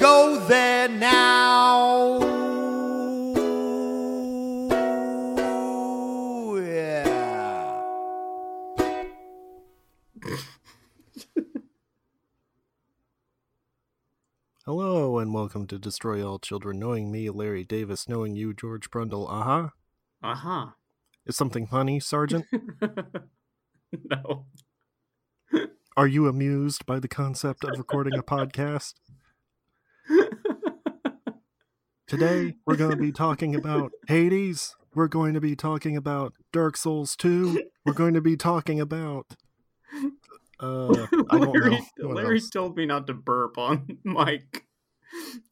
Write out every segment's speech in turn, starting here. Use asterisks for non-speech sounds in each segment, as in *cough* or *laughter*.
go there now. Yeah. *laughs* Hello and welcome to Destroy All Children, knowing me, Larry Davis, knowing you, George Brundle. Uh huh. Uh huh. Is something funny, Sergeant? *laughs* no. Are you amused by the concept of recording a podcast? Today, *laughs* we're going to be talking about Hades. We're going to be talking about Dark Souls 2. We're going to be talking about. Uh, Larry, Larry else. told me not to burp on *laughs* Mike.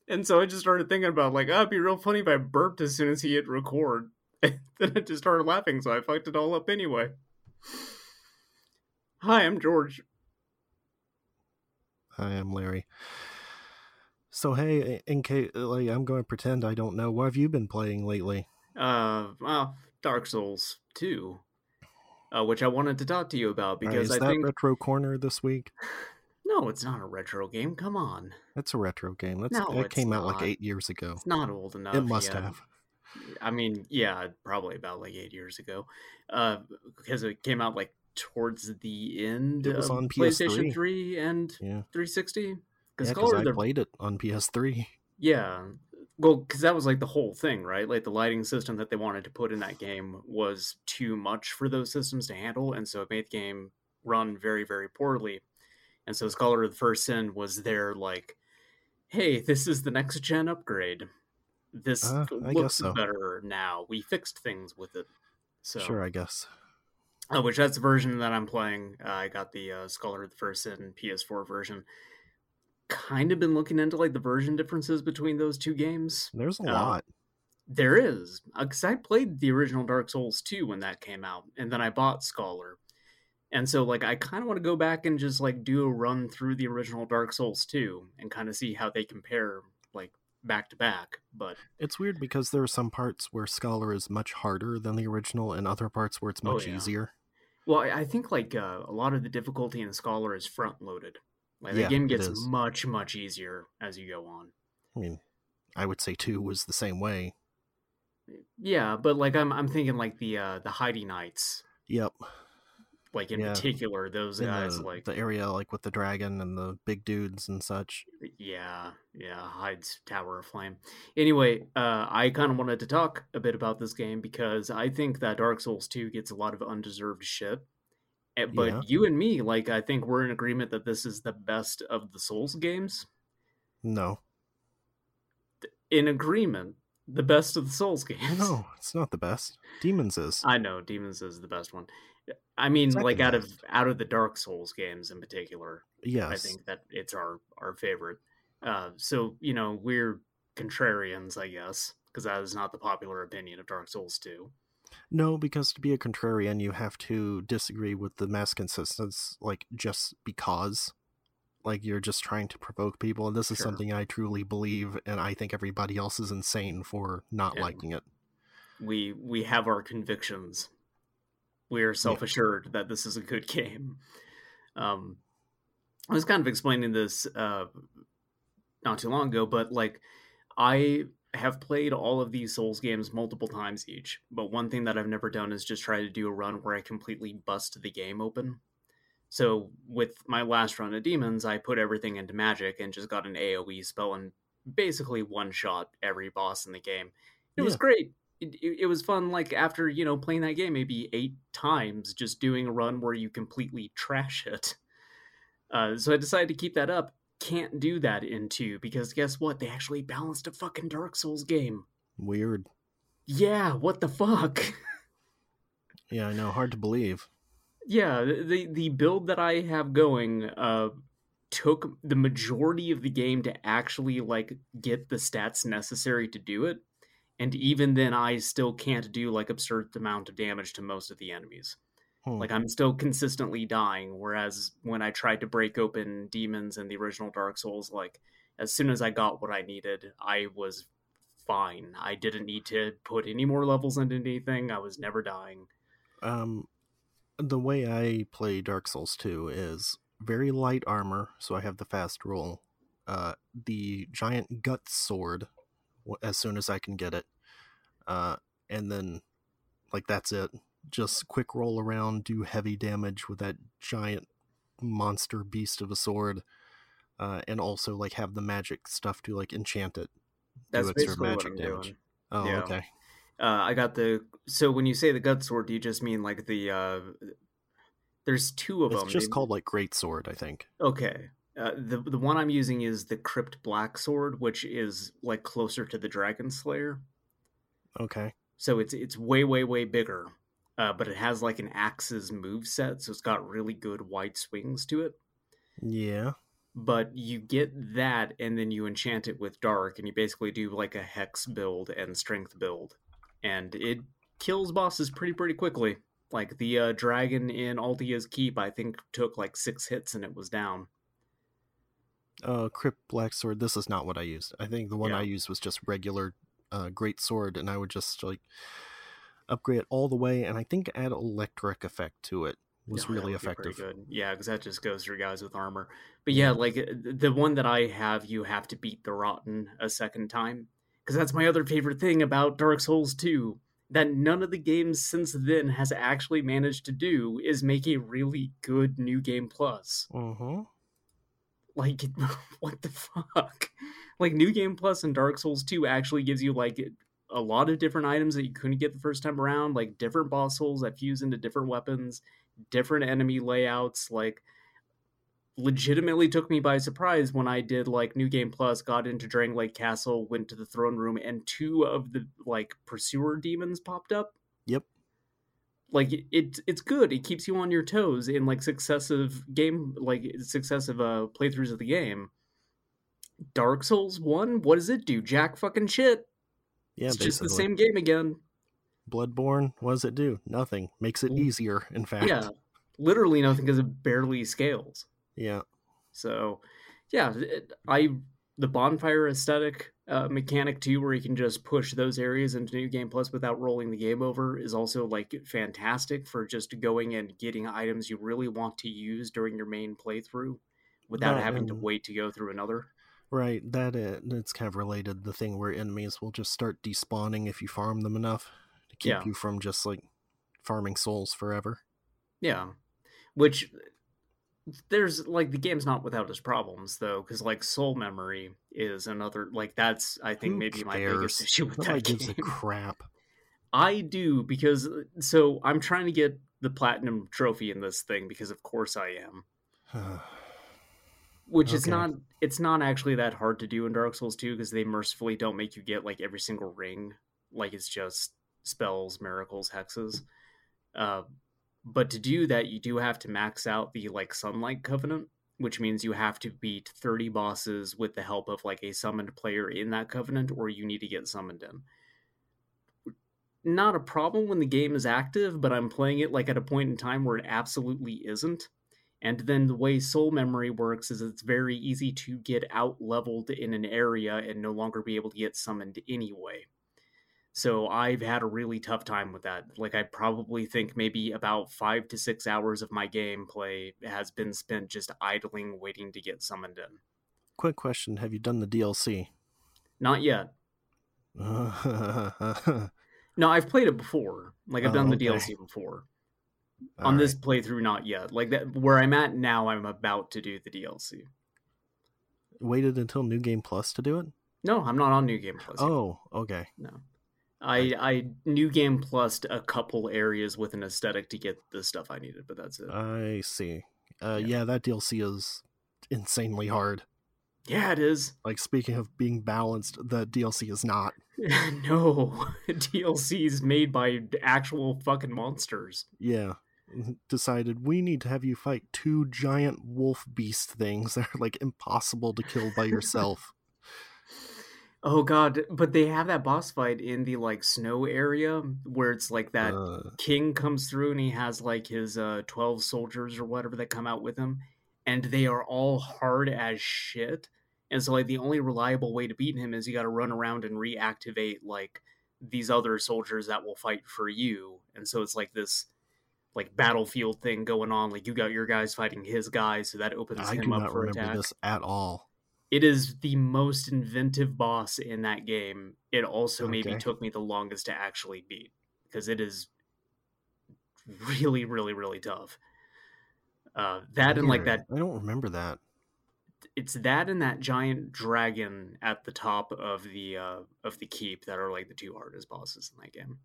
And so I just started thinking about like, oh, it'd be real funny if I burped as soon as he hit record. *laughs* And then I just started laughing, so I fucked it all up anyway. Hi, I'm George. Hi, I am Larry. So hey, in case like I'm going to pretend I don't know. What have you been playing lately? Uh, well, Dark Souls 2, uh, which I wanted to talk to you about right, because is I that think retro corner this week? *sighs* no, it's not a retro game. Come on, That's a retro game. That's No, it it's came out like eight years ago. it's not old enough. It must yet. have. I mean, yeah, probably about like eight years ago, uh, because it came out like towards the end It was of on PlayStation PS3. Three and Yeah, 360. Yeah, Because color I the played it on PS3. yeah, well, because that was like the whole thing, right? Like the lighting system that they wanted to put in that game was too much for those systems to handle, and so it made the game run very, very poorly. And so Scholar of the First Sin was there, like, hey, this is the next gen upgrade. This Uh, looks so. better now. We fixed things with it. So, Sure, I guess. uh, which that's the version that I'm playing. Uh, I got the uh, Scholar of the First Sin PS4 version. Kind of been looking into like the version differences between those two games. There's a Oh. lot. There is, because I played the original Dark Souls 2 when that came out, and then I bought Scholar. And so, like, I kind of want to go back and just, like, do a run through the original Dark Souls 2 and kind of see how they compare, like, back to back. But, It's weird because there are some parts where Scholar is much harder than the original, and other parts where it's Oh, much yeah. easier. well, I I think, like, uh, a lot of the difficulty in Scholar is front loaded. Like, the game gets much, much easier as you go on. I mean, I would say two was the same way. Yeah, but, like, I'm, I'm thinking, like, the, uh, the Heide Knights, Yep. like, in Yeah. particular, those In guys, the, like, the area like with the dragon and the big dudes and such. Yeah, yeah, Heide's Tower of Flame. Anyway, uh, I kind of wanted to talk a bit about this game because I think that Dark Souls 2 gets a lot of undeserved shit. Eh, But Yeah. you and me, like, I think we're in agreement that this is the best of the Souls games. No. In agreement, the best of the Souls *laughs* games. No, it's not the best. Demons is. I know Demons is the best one. I mean, Second like out of out of the Dark Souls games in particular, yes. I think that it's our our favorite. Uh, so you know we're contrarians, I guess, because that is not the popular opinion of Dark Souls two. No, because to be a contrarian, you have to disagree with the mass consensus, like just because. Like you're just trying to provoke people, and this is Sure. something I truly believe, and I think everybody else is insane for not Yeah. liking it. We we have our convictions. We are self assured that this is a good *laughs* game. Um, I was kind of explaining this uh, not too long ago, but like I have played all of these Souls games multiple times each, but one thing that I've never done is just try to do a run where I completely bust the game open. So with my last run of Demons, I put everything into magic and just got an AoE spell and basically one shot every boss in the game. It was great. It, it, it was fun. Like after you know playing that game maybe eight times, just doing a run where you completely trash it. Uh, so I decided to keep that up. Can't do that in two because guess what? They actually balanced a fucking Dark Souls game. Weird. Yeah, what the fuck? *laughs* Yeah, I know. Hard to believe. yeah, the the build that I have going, uh, took the majority of the game to actually like get the stats necessary to do it and even then i still can't do like absurd amount of damage to most of the enemies Hmm. like i'm still consistently dying whereas when i tried to break open demons in the original dark souls like as soon as i got what i needed i was fine i didn't need to put any more levels into anything i was never dying Um, the way I play Dark Souls 2 is very light armor, so I have the fast roll. Uh, the giant gut sword, as soon as I can get it, uh, and then like that's it. Just quick roll around, do heavy damage with that giant monster beast of a sword, uh, and also like have the magic stuff to like enchant it. that's basically what magic i'm damage. doing Oh, Yeah. okay. Uh, I got the. So when you say the gut sword, do you just mean like the? uh There's two of It's them. It's just They- called like great sword, I think. Okay. Uh, the the one I'm using is the Crypt Black Sword, which is like closer to the Dragon Slayer. Okay. So it's it's way way way bigger, uh, but it has like an axe's move set, so it's got really good wide swings to it. Yeah. But you get that, and then you enchant it with dark, and you basically do like a hex build and strength build, and it kills bosses pretty pretty quickly. Like the uh, dragon in Aldia's Keep, I think took like six hits and it was down. uh crypt black sword this is not what i used i think the one Yeah. i used was just regular uh great sword and i would just like upgrade it all the way and i think add electric effect to it was really would be pretty effective Good. Yeah, because that just goes through guys with armor. But yeah, like uh, the one that I have, you have to beat the Rotten a second time. Because that's my other favorite thing about Dark Souls 2. That none of the games since then has actually managed to do is make a really good new game plus. mm-hmm Like, *laughs* what the fuck? Like, New Game Plus in Dark Souls 2 actually gives you, like, a lot of different items that you couldn't get the first time around, like different boss souls that fuse into different weapons, different enemy layouts. Like, legitimately took me by surprise when I did, like, New Game Plus, got into Dragon Lake Castle, went to the throne room, and two of the, like, pursuer demons popped up. Yep. Like it- it it's good. It keeps you on your toes in like successive game like successive uh playthroughs of the game. Dark souls 1 what does it do? Jack fucking shit yeah it's just the same game again. Bloodborne what does it do? Nothing. Makes it Mm. easier in fact. Yeah. Literally nothing because it barely scales. Yeah. So yeah it, i the bonfire aesthetic uh, mechanic too where you can just push those areas into new game plus without rolling the game over is also like fantastic for just going and getting items you really want to use during your main playthrough without That having to wait to go through another right that uh, it's kind of related the thing where enemies will just start despawning if you farm them enough to keep Yeah. you from just like farming souls forever yeah which there's like the game's not without its problems though because like soul memory is another like that's i think Who maybe my cares? biggest issue with nobody that gives a game *laughs* crap I do because uh, so I'm trying to get the platinum trophy in this thing because of course I am. *sighs* *sighs* Which is not it's not actually that hard to do in Dark Souls 2 because they mercifully don't make you get like every single ring. Like it's just spells, miracles, hexes. Uh but to do that you do have to max out the like sunlight covenant, which means you have to beat 30 bosses with the help of like a summoned player in that covenant or you need to get summoned in not a problem when the game is active, but I'm playing it like at a point in time where it absolutely isn't. And then the way soul memory works is it's very easy to get out leveled in an area and no longer be able to get summoned anyway. So I've had a really tough time with that. Like I probably think maybe about five to six hours of my gameplay has been spent just idling, waiting to get summoned in. quick question have you done the dlc Not yet. *laughs* No, I've played it before. Like I've Oh, done the oh, okay. DLC before. On this playthrough not yet. Like that where i'm at now i'm about to do the dlc waited until new game plus to do it? No i'm not on new game plus yet. oh okay. No. I i new game plus a couple areas with an aesthetic to get the stuff i needed but that's it. I see. Uh Yeah. yeah that dlc is insanely hard. Yeah it is. Like speaking of being balanced the dlc is not. *laughs* No *laughs* dlc is made by actual fucking monsters. Yeah decided we need to have you fight two giant wolf beast things that are like impossible to kill by yourself. *laughs* Oh god, but they have that boss fight in the like snow area where it's like that Uh, king comes through and he has like his uh 12 soldiers or whatever that come out with him and they are all hard as shit. And so like the only reliable way to beat him is you got to run around and reactivate like these other soldiers that will fight for you. And so it's like this like battlefield thing going on like you got your guys fighting his guys so that opens I him do up not for remember attack this at all. it is the most inventive boss in that game. It also maybe took me the longest to actually beat because it is really, really, really tough. Uh, that and like that, I don't remember that. it's that and that giant dragon at the top of the uh, of the keep that are like the two hardest bosses in that game.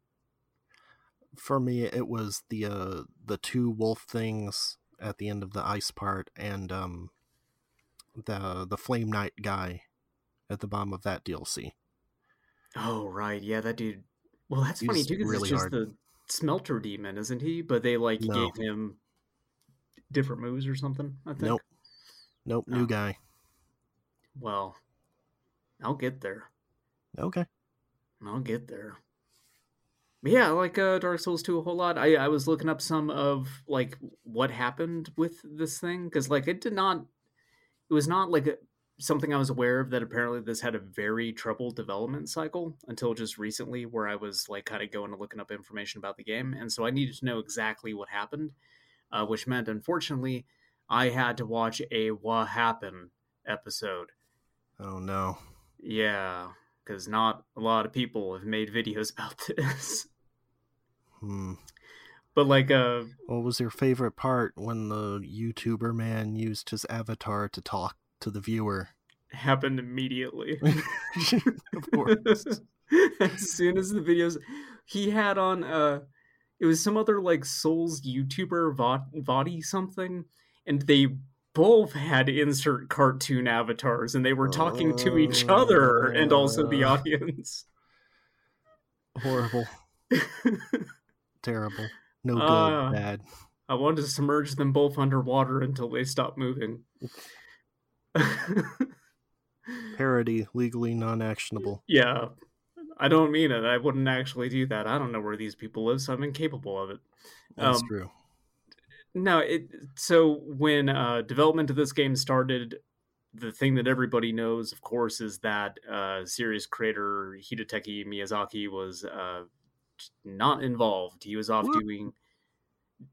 For me, it was the uh the two wolf things at the end of the ice part, and um the the flame knight guy at the bottom of that DLC. Oh right, yeah, that dude. Well, that's funny too because really it's just hard. the smelter demon, isn't he? But they like No. gave him different moves or something. I think. Nope. Nope, new Oh. guy. Well, I'll get there. Okay. I'll get there. Yeah, I like uh, Dark Souls 2 a whole lot. I, I was looking up some of like what happened with this thing because like it did not, it was not like a, something I was aware of that apparently this had a very troubled development cycle until just recently, where I was like kind of going to looking up information about the game, and so I needed to know exactly what happened, uh, which meant unfortunately I had to watch a What Happened episode. Oh no. Yeah, because not a lot of people have made videos *laughs* about this. Hmm. But like, uh, What was your favorite part when the YouTuber man used his avatar to talk to the viewer? happened immediately. *laughs* of course. *laughs* as soon as the videos, he had on, uh, it was some other like Souls YouTuber, Vod- Vodi something, and they both had insert cartoon avatars, and they were talking to each other and also the Uh. audience. Horrible. *laughs* Terrible. No good. Ah. bad. I wanted to submerge them both underwater until they stopped moving. *laughs* Parody, legally non actionable. yeah, I don't mean it. I wouldn't actually do that. I don't know where these people live, so I'm incapable of it. That's Um, true. No, it. So when uh, development of this game started, the thing that everybody knows, of course, is that uh, series creator Hidetaka Miyazaki was uh, not involved. He was off doing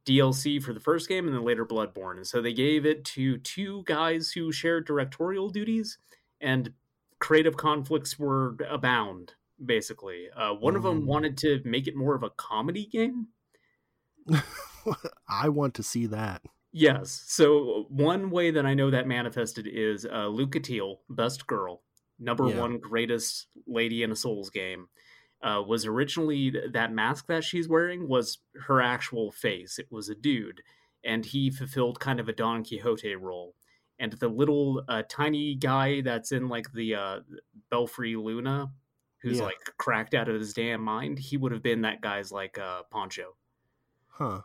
DLC for the first game and then later Bloodborne. And so they gave it to two guys who shared directorial duties, and creative conflicts were abound. Basically, uh, one of them Mm. wanted to make it more of a comedy game. *laughs* I want to see that. Yes. So one way that I know that manifested is uh, Lucatiel, best girl, number Yeah. one greatest lady in a Souls game, uh, was originally th- that mask that she's wearing was her actual face. It was a dude, and he fulfilled kind of a Don Quixote role. And the little uh, tiny guy that's in like the uh, Belfry Luna, who's Yeah. like cracked out of his damn mind, he would have been that guy's like uh, poncho. Huh.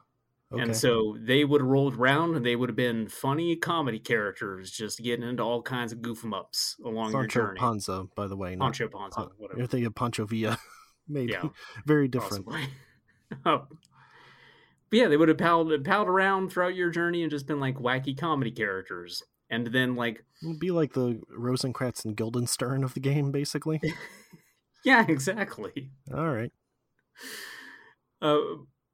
Okay. And so they would have rolled around and they would have been funny comedy characters just getting into all kinds of goof 'em ups along Pancho your journey. Panza, by the way. Panza, Pan- whatever. You're thinking of Pancho Villa. *laughs* Maybe. Yeah, *laughs* Very different. *laughs* Oh. But yeah, they would have palled, palled around throughout your journey and just been like wacky comedy characters. And then, like, It'd be like the Rosencrantz and Guildenstern of the game, basically. *laughs* yeah, exactly. All right. Uh,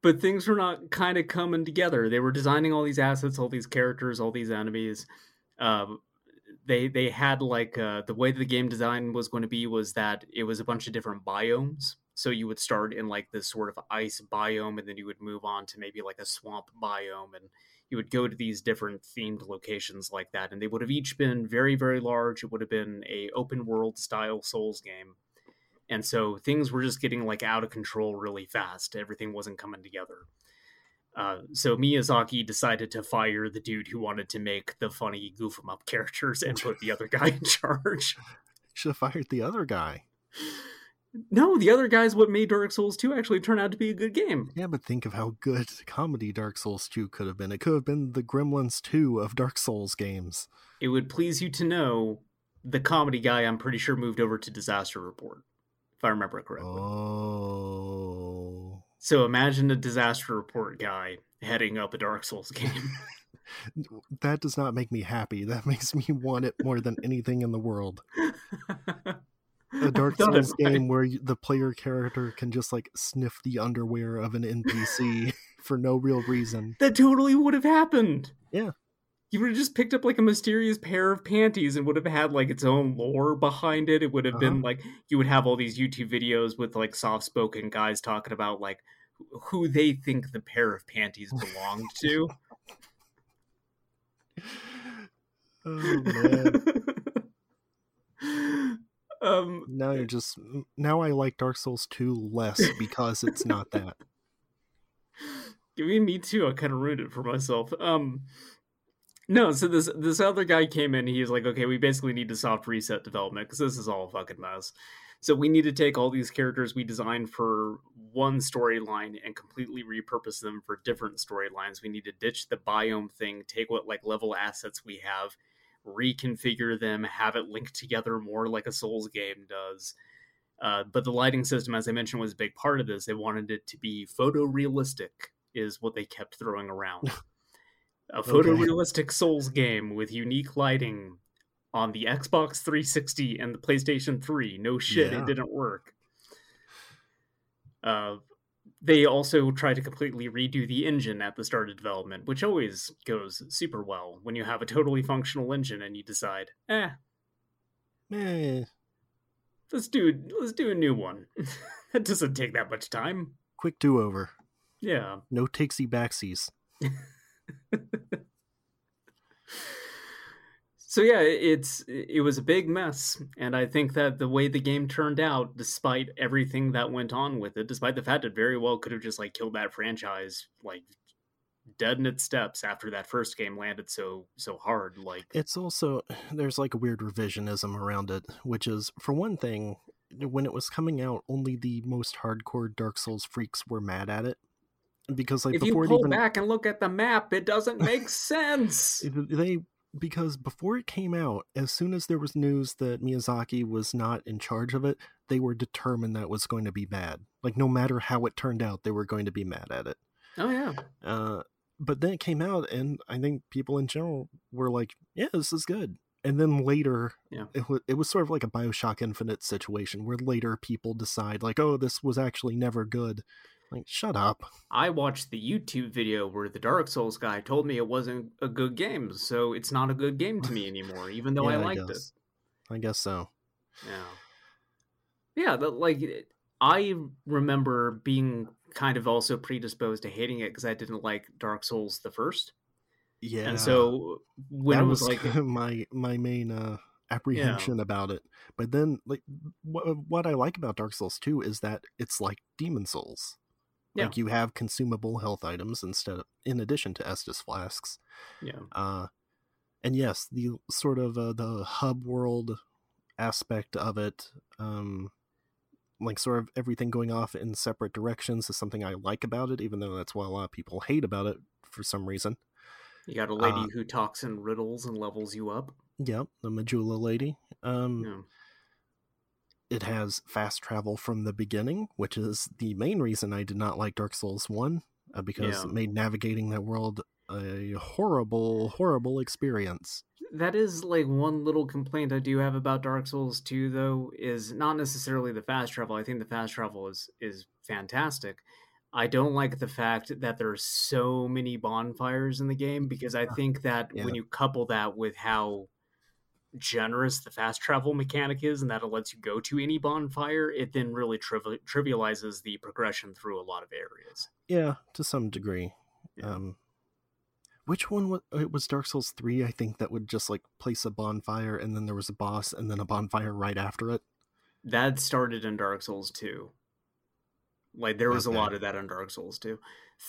but things were not kind of coming together. They were designing all these assets, all these characters, all these enemies. Uh, they they had like uh, the way the game design was going to be was that it was a bunch of different biomes. So you would start in like this sort of ice biome, and then you would move on to maybe like a swamp biome, and you would go to these different themed locations like that. And they would have each been very very large. It would have been a open world style Souls game and so things were just getting like out of control really fast everything wasn't coming together uh, so miyazaki decided to fire the dude who wanted to make the funny goof 'em up characters and put the other guy in *laughs* charge Should have fired the other guy. No, the other guy's what made Dark Souls 2 actually turn out to be a good game. Yeah, but think of how good comedy Dark Souls 2 could have been. It could have been the Gremlins 2 of Dark Souls games. It would please you to know the comedy guy, I'm pretty sure, moved over to Disaster Report, if I remember correctly. Oh. So imagine a Disaster Report guy heading up a Dark Souls game. *laughs* that does not make me happy. That *laughs* makes me want it more than anything in the world. *laughs* A Dark Souls game where you, the player character can just like sniff the underwear of an NPC *laughs* *laughs* for no real reason. That totally would have happened. Yeah. You would have just picked up like a mysterious pair of panties and would have had like its own lore behind it. It would have uh-huh. been like you would have all these YouTube videos with like soft spoken guys talking about like who they think the pair of panties belonged to. *laughs* oh man. Um, now you're just now I like Dark Souls 2 less because it's not that. *laughs* I mean, me too. I kind of ruined it for myself. Um, no, so this this other guy came in. He was like, "Okay, we basically need to soft reset development because this is all a fucking mess. So we need to take all these characters we designed for one storyline and completely repurpose them for different storylines. We need to ditch the biome thing, take what like level assets we have, reconfigure them, have it linked together more like a Souls game does. Uh, but the lighting system, as I mentioned, was a big part of this. They wanted it to be photorealistic, is what they kept throwing around. *laughs* a photorealistic okay. Souls game with unique lighting on the Xbox 360 and the PlayStation 3. No shit, yeah. it didn't work. Uh, they also try to completely redo the engine at the start of development, which always goes super well when you have a totally functional engine and you decide, eh, eh. let's do let's do a new one. *laughs* that doesn't take that much time. Quick do over. Yeah. No takesy backsies. *laughs* so yeah it's it was a big mess and i think that the way the game turned out despite everything that went on with it despite the fact it very well could have just like killed that franchise like dead in its steps after that first game landed so so hard like it's also *sighs* there's like a weird revisionism around it which is for one thing when it was coming out only the most hardcore dark souls freaks were mad at it because like if before you pull even... back and look at the map it doesn't make *laughs* sense! They because before it came out, as soon as there was news that Miyazaki was not in charge of it, they were determined that was going to be bad. Like no matter how it turned out, they were going to be mad at it. Oh yeah. Uh, but then it came out, and I think people in general were like, "Yeah, this is good." And then later, yeah. it, was, it was sort of like a Bioshock Infinite situation where later people decide, like, "Oh, this was actually never good." Like, shut up. I watched the YouTube video where the Dark Souls guy told me it wasn't a good game, so it's not a good game to me *laughs* anymore, even though yeah, I liked I it. I guess so. Yeah. Yeah, but like I remember being kind of also predisposed to hating it because I didn't like Dark Souls the first. Yeah. And so when that it was, was like *laughs* my my main uh apprehension yeah. about it. But then like what what I like about Dark Souls 2 is that it's like Demon Souls. Yeah. Like you have consumable health items instead of in addition to Estus flasks. Yeah. Uh and yes, the sort of uh, the hub world aspect of it um like sort of everything going off in separate directions is something I like about it even though that's why a lot of people hate about it for some reason. You got a lady uh, who talks in riddles and levels you up. Yep, the Majula lady. Um yeah it has fast travel from the beginning, which is the main reason I did not like Dark Souls 1, uh, because yeah. it made navigating that world a horrible, horrible experience. That is like one little complaint I do have about Dark Souls 2 though is not necessarily the fast travel. I think the fast travel is is fantastic. I don't like the fact that there are so many bonfires in the game because I think that yeah. when you couple that with how generous the fast travel mechanic is and that it lets you go to any bonfire, it then really triv- trivializes the progression through a lot of areas. Yeah, to some degree. Yeah. Um, which one was it was Dark Souls 3 I think that would just like place a bonfire and then there was a boss and then a bonfire right after it. That started in Dark Souls 2. Like there was a lot of that in Dark Souls 2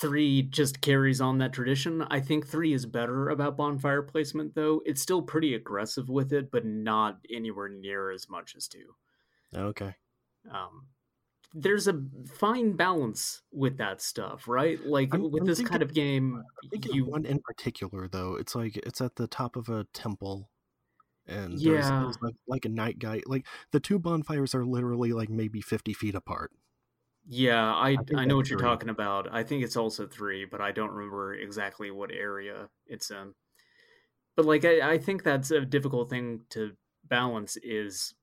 three just carries on that tradition. I think three is better about bonfire placement, though. It's still pretty aggressive with it, but not anywhere near as much as two. Okay. Um, there's a fine balance with that stuff, right? Like I'm- with I'm this thinking- kind of game, you one in particular though. It's like it's at the top of a temple, and there's, Yeah. there's like like a knight guy. Like the two bonfires are literally like maybe fifty feet apart. Yeah, I think I, know what that's you're talking about. I think it's also three, but I don't remember exactly what area it's in. But like I, I think that's a difficult thing to balance is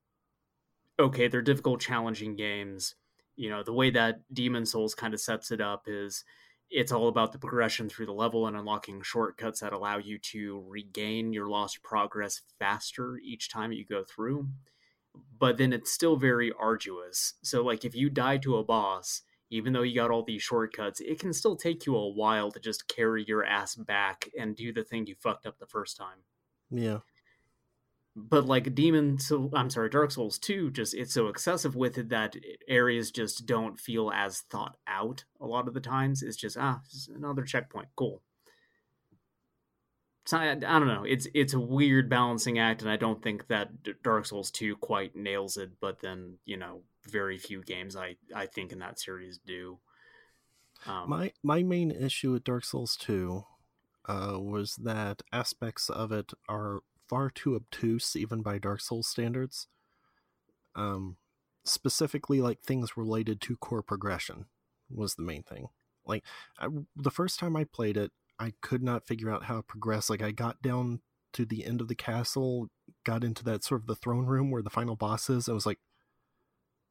okay, they're difficult, challenging games. You know, the way that Demon Souls kind of sets it up is it's all about the progression through the level and unlocking shortcuts that allow you to regain your lost progress faster each time you go through but then it's still very arduous. So, like, if you die to a boss, even though you got all these shortcuts, it can still take you a while to just carry your ass back and do the thing you fucked up the first time. Yeah, But like Demon, so I'm sorry, Dark Souls 2, just it's so excessive with it that areas just don't feel as thought out a lot of the times. It's just ah, it's another checkpoint, cool. I, I don't know. It's it's a weird balancing act, and I don't think that Dark Souls 2 quite nails it. But then you know, very few games I I think in that series do. Um, my my main issue with Dark Souls two, uh, was that aspects of it are far too obtuse even by Dark Souls standards. Um, specifically like things related to core progression was the main thing. Like I, the first time I played it, I could not figure out how to progress. Like I got down to the end of the castle, got into that sort of the throne room where the final boss is. I was like,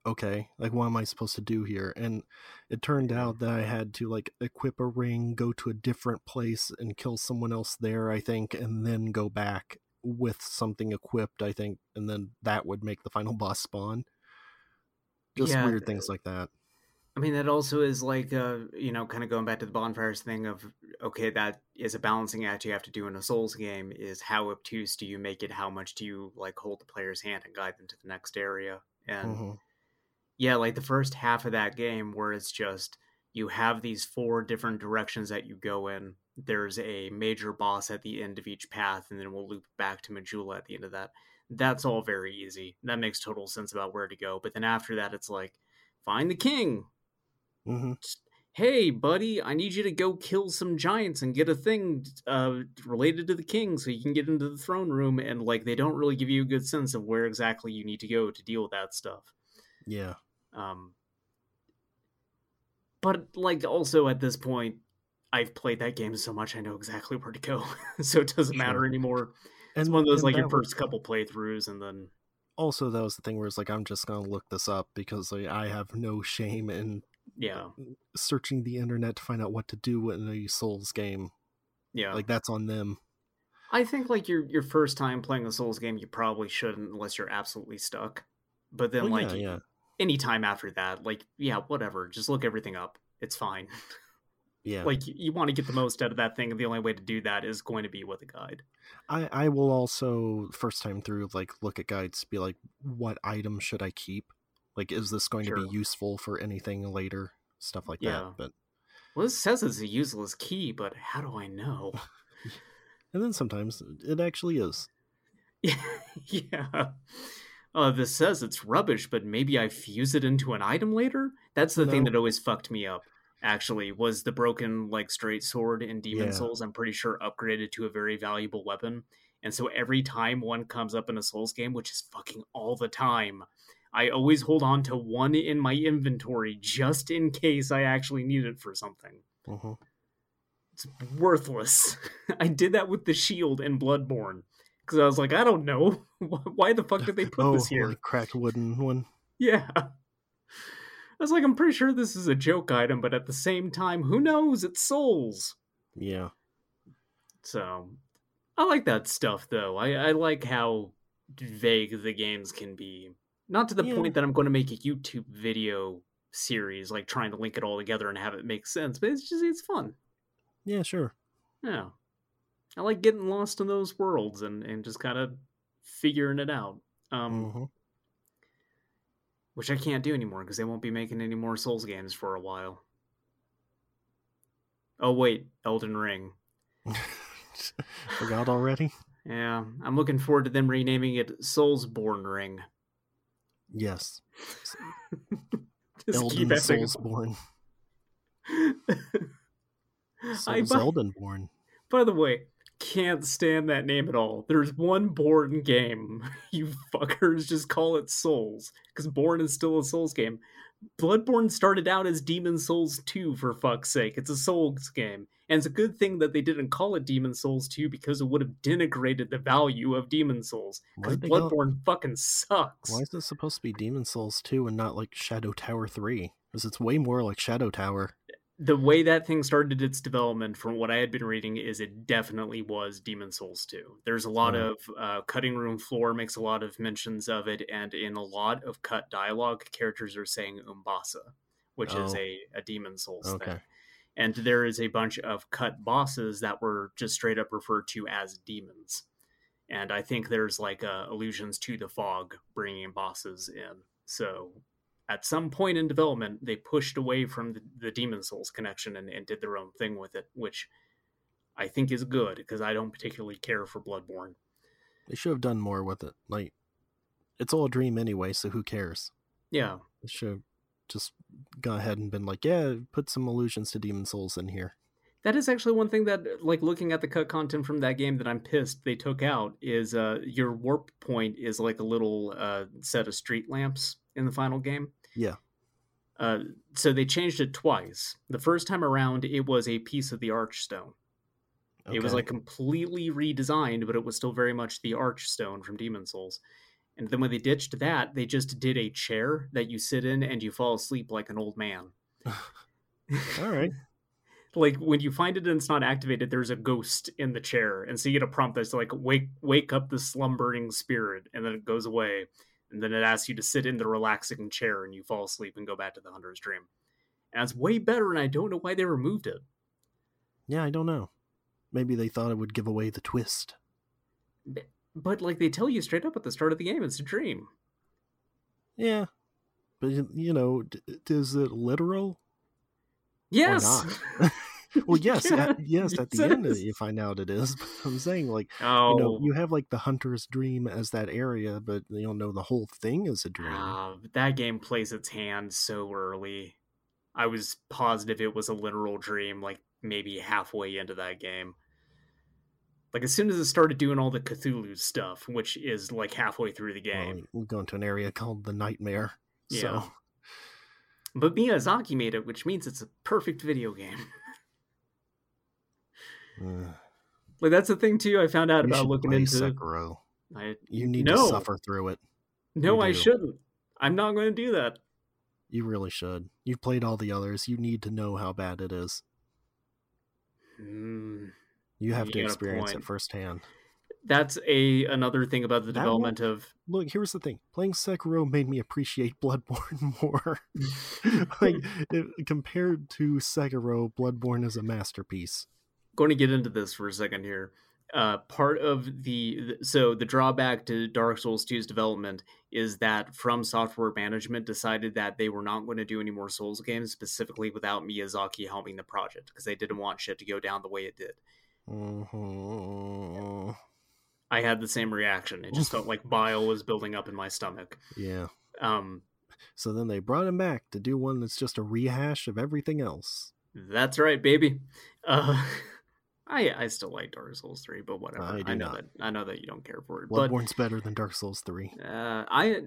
okay, like what am I supposed to do here? And it turned out that I had to like equip a ring, go to a different place and kill someone else there, I think, and then go back with something equipped, I think, and then that would make the final *laughs* boss spawn. Just Yeah, weird things like that. I mean, that also is like, uh, you know, kind of going back to the bonfires thing of, okay, that is a balancing act you have to do in a Souls game is how obtuse do you make it? How much do you, like, hold the player's hand and guide them to the next area? And Mhm. yeah, like the first half of that game where it's just, you have these four different directions that you go in. There's a major boss at the end of each path, and then we'll loop back to Majula at the end of that. That's all very easy. That makes total sense about where to go. But then after that, it's like, find the king hmm hey buddy i need you to go kill some giants and get a thing uh, related to the king so you can get into the throne room and like they don't really give you a good sense of where exactly you need to go to deal with that stuff. Yeah. um but like also at this point i've played that game so much i know exactly where to go. *laughs* So it doesn't matter anymore. And it's one of those like your that was- first couple playthroughs and then also that was the thing where it's like I'm just gonna look this up because like, I have no shame in yeah searching the internet to find out what to do in a Souls game. yeah Like that's on them. I think like your your first time playing a Souls game, you probably shouldn't unless you're absolutely stuck. But then oh, Well, like yeah, yeah. any time after that, like yeah, whatever, just look everything up. It's fine. Yeah. like you, you want to get the most out of that thing, and the only way to do that is going to be with a guide. I I will also first time through like look at guides be like what item should I keep? Like is this going to be useful for anything later? Stuff like Yeah. that. But Well, this says it's a useless key, but how do I know? *laughs* and then sometimes it actually is. *laughs* yeah. Uh, this says it's rubbish, but maybe I fuse it into an item later. That's the thing that always fucked me up. Actually, was the broken like straight sword in Demon Yeah. Souls. I'm pretty sure upgraded to a very valuable weapon. And so every time one comes up in a Souls game, which is fucking all the time, I always hold on to one in my inventory just in case I actually need it for something. hmm It's worthless. *laughs* I did that with the shield in Bloodborne because I was like, I don't know *laughs* why the fuck did they put *laughs* oh, this here. cracked wooden one. Yeah. I was like, I'm pretty sure this is a joke item, but at the same time, who knows? It's souls. Yeah. So I like that stuff though. I, I like how vague the games can be. Not to the Yeah. point that I'm going to make a YouTube video series, like trying to link it all together and have it make sense, but it's just it's fun. Yeah, sure. Yeah. I like getting lost in those worlds and, and just kind of figuring it out. Um, hmm which I can't do anymore because they won't be making any more Souls games for a while. Oh wait, Elden Ring. *laughs* Forgot already? Yeah, I'm looking forward to them renaming it Soulsborne Ring. Yes. *laughs* Just Elden keep Soulsborne. *laughs* I Souls Eldenborn. By the way, can't stand that name at all. There's one Born game. *laughs* You fuckers just call it Souls, because Born is still a Souls game. Bloodborne started out as Demon Souls 2, for fuck's sake. It's a Souls game. And it's a good thing that they didn't call it Demon Souls 2 because it would have denigrated the value of Demon Souls. Because call- Bloodborne fucking sucks. Why is this supposed to be Demon Souls 2 and not like Shadow Tower 3? Because it's way more like Shadow Tower. The way that thing started its development from what i had been reading is it definitely was demon souls 2 there's a lot Oh. of uh, cutting room floor makes a lot of mentions of it and in a lot of cut dialogue characters are saying umbasa which is Oh. a, a demon souls Okay. thing and there is a bunch of cut bosses that were just straight up referred to as demons and i think there's like uh, allusions to the fog bringing bosses in so at some point in development they pushed away from the, the demon souls connection and, and did their own thing with it which i think is good because i don't particularly care for bloodborne They should have done more with it. Like, it's all a dream anyway, so who cares? yeah They should have just gone ahead and been like, yeah, put some allusions to Demon Souls in here. that is actually one thing that like looking at the cut content from that game that i'm pissed they took out is uh your warp point is like a little uh set of street lamps in the final game Yeah. uh so they changed it twice the first time around it was a piece of the archstone It was like completely redesigned, but it was still very much the Archstone from Demon Souls. And then when they ditched that, they just did a chair that you sit in and you fall asleep like an old man. *laughs* all right. *laughs* like when you find it and it's not activated, there's a ghost in the chair, and so you get a prompt that's like wake wake up the slumbering spirit, and then it goes away, and then it asks you to sit in the relaxing chair, and you fall asleep and go back to the hunter's dream. And it's way better, and I don't know why they removed it. Yeah, I don't know. Maybe they thought it would give away the twist. But like they tell you straight up at the start of the game, it's a dream. Yeah. But, you you know, d- is it literal? Yes. *laughs* Well, yes, at, yes, *laughs* at the end you find out it is. *laughs* But I'm saying, like, Oh, you know, you have like the hunter's dream as that area, but you don't know the whole thing is a dream. Ah, that game plays its hand so early. I was positive it was a literal dream, like maybe halfway into that game. Like as soon as it started doing all the Cthulhu stuff, which is like halfway through the Well, game. we go into an area called the Nightmare. Yeah. So, But Miyazaki made it, which means it's a perfect video game. Uh, Like that's the thing too. I found out about looking into. Sekiro. I, You need no, to suffer through it. no, You I do. shouldn't. I'm not going to do that. You really should. You've played all the others. You need to know how bad it is. Hmm. You have You to experience it firsthand. That's a another thing about the That development of Look, here's the thing. Playing Sekiro made me appreciate *laughs* Bloodborne more. *laughs* like it, compared to Sekiro, Bloodborne is a masterpiece. Going to get into this for a second here. Uh, part of the so the drawback to Dark Souls 2's development is that From Software Management decided that they were not going to do any more Souls games, specifically without Miyazaki helming the project because they didn't want shit to go down the way it did. Mhm. I had the same reaction. It just felt like bile was building up in my stomach. Yeah. Um, So then they brought him back to do one that's just a rehash of everything else. that's right, baby. Uh, *laughs* I I still like Dark Souls 3, but whatever. I do know not. that I know that you don't care for it, but Bloodborne's better than Dark Souls 3. Uh, I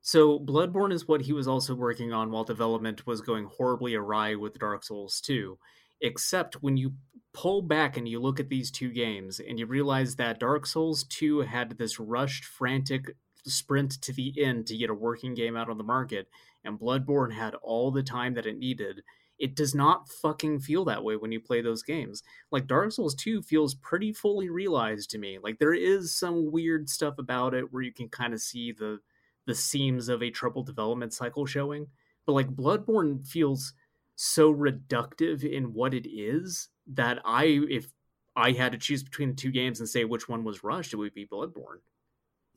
so Bloodborne is what he was also working on while development was going horribly awry with Dark Souls 2. Except when you pull back and you look at these two games and you realize that Dark Souls 2 had this rushed, frantic sprint to the end to get a working game out on the market, and Bloodborne had all the time that it needed. It does not fucking feel that way when you play those games. Like Dark Souls 2 feels pretty fully realized to me. Like there is some weird stuff about it where you can kind of see the the seams of a troubled development cycle showing. But like Bloodborne feels so reductive in what it is that I if I had to choose between the two games and say which one was rushed, it would be Bloodborne.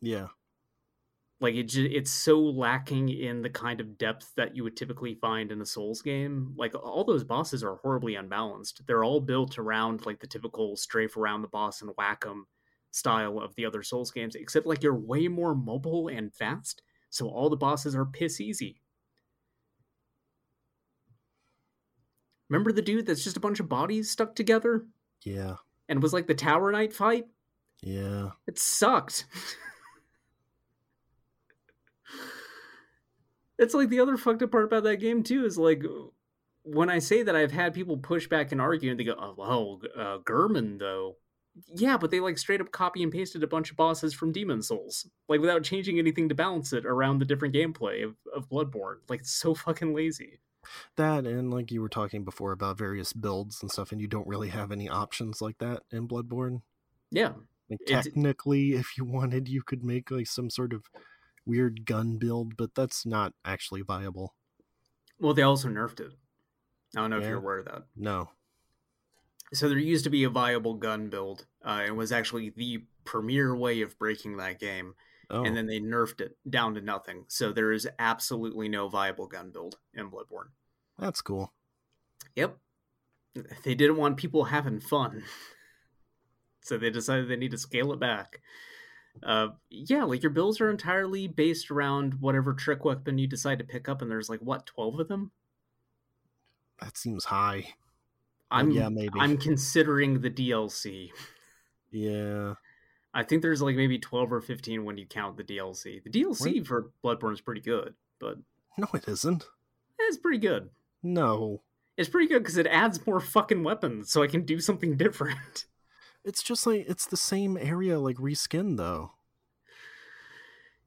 Yeah. Like it, it's so lacking in the kind of depth that you would typically find in a Souls game. Like all those bosses are horribly unbalanced. They're all built around like the typical strafe around the boss and whack 'em style of the other Souls games, except like you're way more mobile and fast. so all the bosses are piss easy. Remember the dude that's just a bunch of bodies stuck together Yeah. and was like the Tower Knight fight? Yeah. It sucked. *laughs* it's like the other fucked up part about that game too is like when I say that I've had people push back and argue and they go, "Oh well, uh, Gehrman though." Yeah, but they like straight up copy and pasted a bunch of bosses from Demon Souls, like without changing anything to balance it around the different gameplay of, of Bloodborne. Like it's so fucking lazy. That and like you were talking before about various builds and stuff, and you don't really have any options like that in Bloodborne. Yeah, Like It's- technically, if you wanted, you could make like some sort of weird gun build, but that's not actually viable. well, they also nerfed it. I don't know if you're aware of that. No. So there used to be a viable gun build. Uh, it was actually the premier way of breaking that game, Oh, and then they nerfed it down to nothing. So there is absolutely no viable gun build in Bloodborne. that's cool. Yep, they didn't want people having fun, *laughs* so they decided they need to scale it back. Uh, yeah, like your builds are entirely based around whatever trick weapon you decide to pick up, and there's like what twelve of them. That seems high. I'm yeah, maybe. I'm considering the DLC. Yeah. I think there's like maybe 12 or 15 when you count the DLC. The DLC What? for Bloodborne is pretty good, but No, it isn't. it's pretty good. No. It's pretty good because it adds more fucking weapons, so I can do something *laughs* different. It's just like it's the same area like reskin though.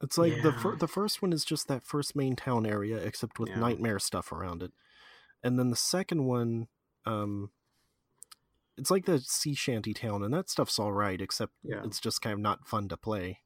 It's like the fir- the first one is just that first main town area except with Yeah. nightmare stuff around it. And then the second one um it's like the sea shanty town and that stuff's all right except Yeah. it's just kind of not fun to play.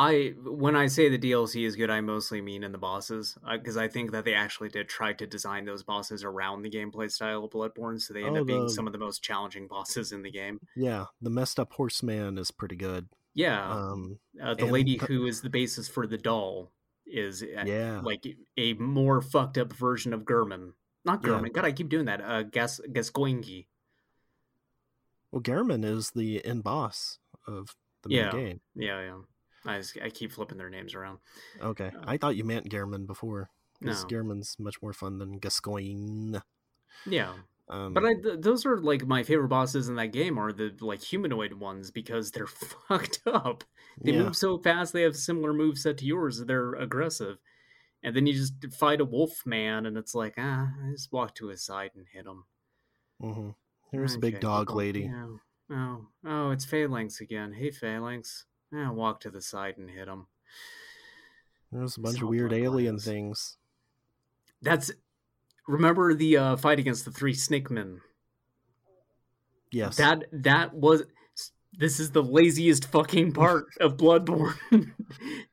I when I say the DLC is good, I mostly mean in the bosses because I think that they actually did try to design those bosses around the gameplay style of Bloodborne, so they end Oh, up being the- some of the most challenging bosses in the game. Yeah, the messed up horseman is pretty good. Yeah, Um uh, the and lady who is the basis for the doll is uh, yeah. like a more fucked up version of Gehrman. Not Yeah. Gehrman. God, I keep doing that. Uh, Gas Gascoigne. Well, Gehrman is the end boss of the main Yeah. game. Yeah, yeah. I, just, I keep flipping their names around. Okay. Uh, I thought you meant Gehrman before. No. Because Gehrman's much more fun than Gascoigne. Yeah, Um, but I th- those are like my favorite bosses in that game are the like humanoid ones because they're *laughs* fucked up. They yeah. move so fast. They have similar move set to yours. They're aggressive, and then you just fight a wolf man, and it's like ah, I just walk to his side and hit him. hmm There's a big dog lady. Yeah. Oh, oh, it's Phalanx again. Hey, Phalanx. Yeah, walk to the side and hit him. There's a bunch of weird alien Bloodborne. things. That's remember the uh, fight against the three snake men. Yes. That that was this is the laziest fucking part *laughs* of Bloodborne *laughs*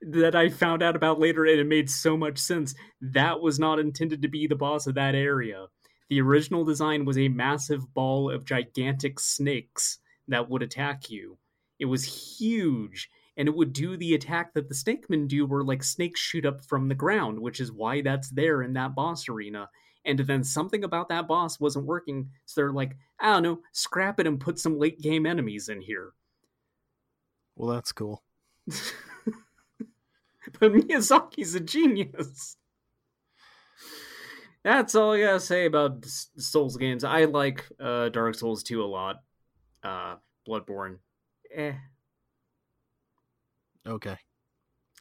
that I found out about later, and it made so much sense. That was not intended to be the boss of that area. The original design was a massive ball of gigantic snakes that would attack you. It was huge, and it would do the attack that the snakemen do, where like snakes shoot up from the ground, which is why that's there in that boss arena. And then something about that boss wasn't working, so they're like, I don't know, scrap it and put some late game enemies in here. well, that's cool. *laughs* but Miyazaki's a genius. That's all I gotta say about Souls games. I like uh, Dark Souls 2 a lot. Uh, Bloodborne, eh. Okay.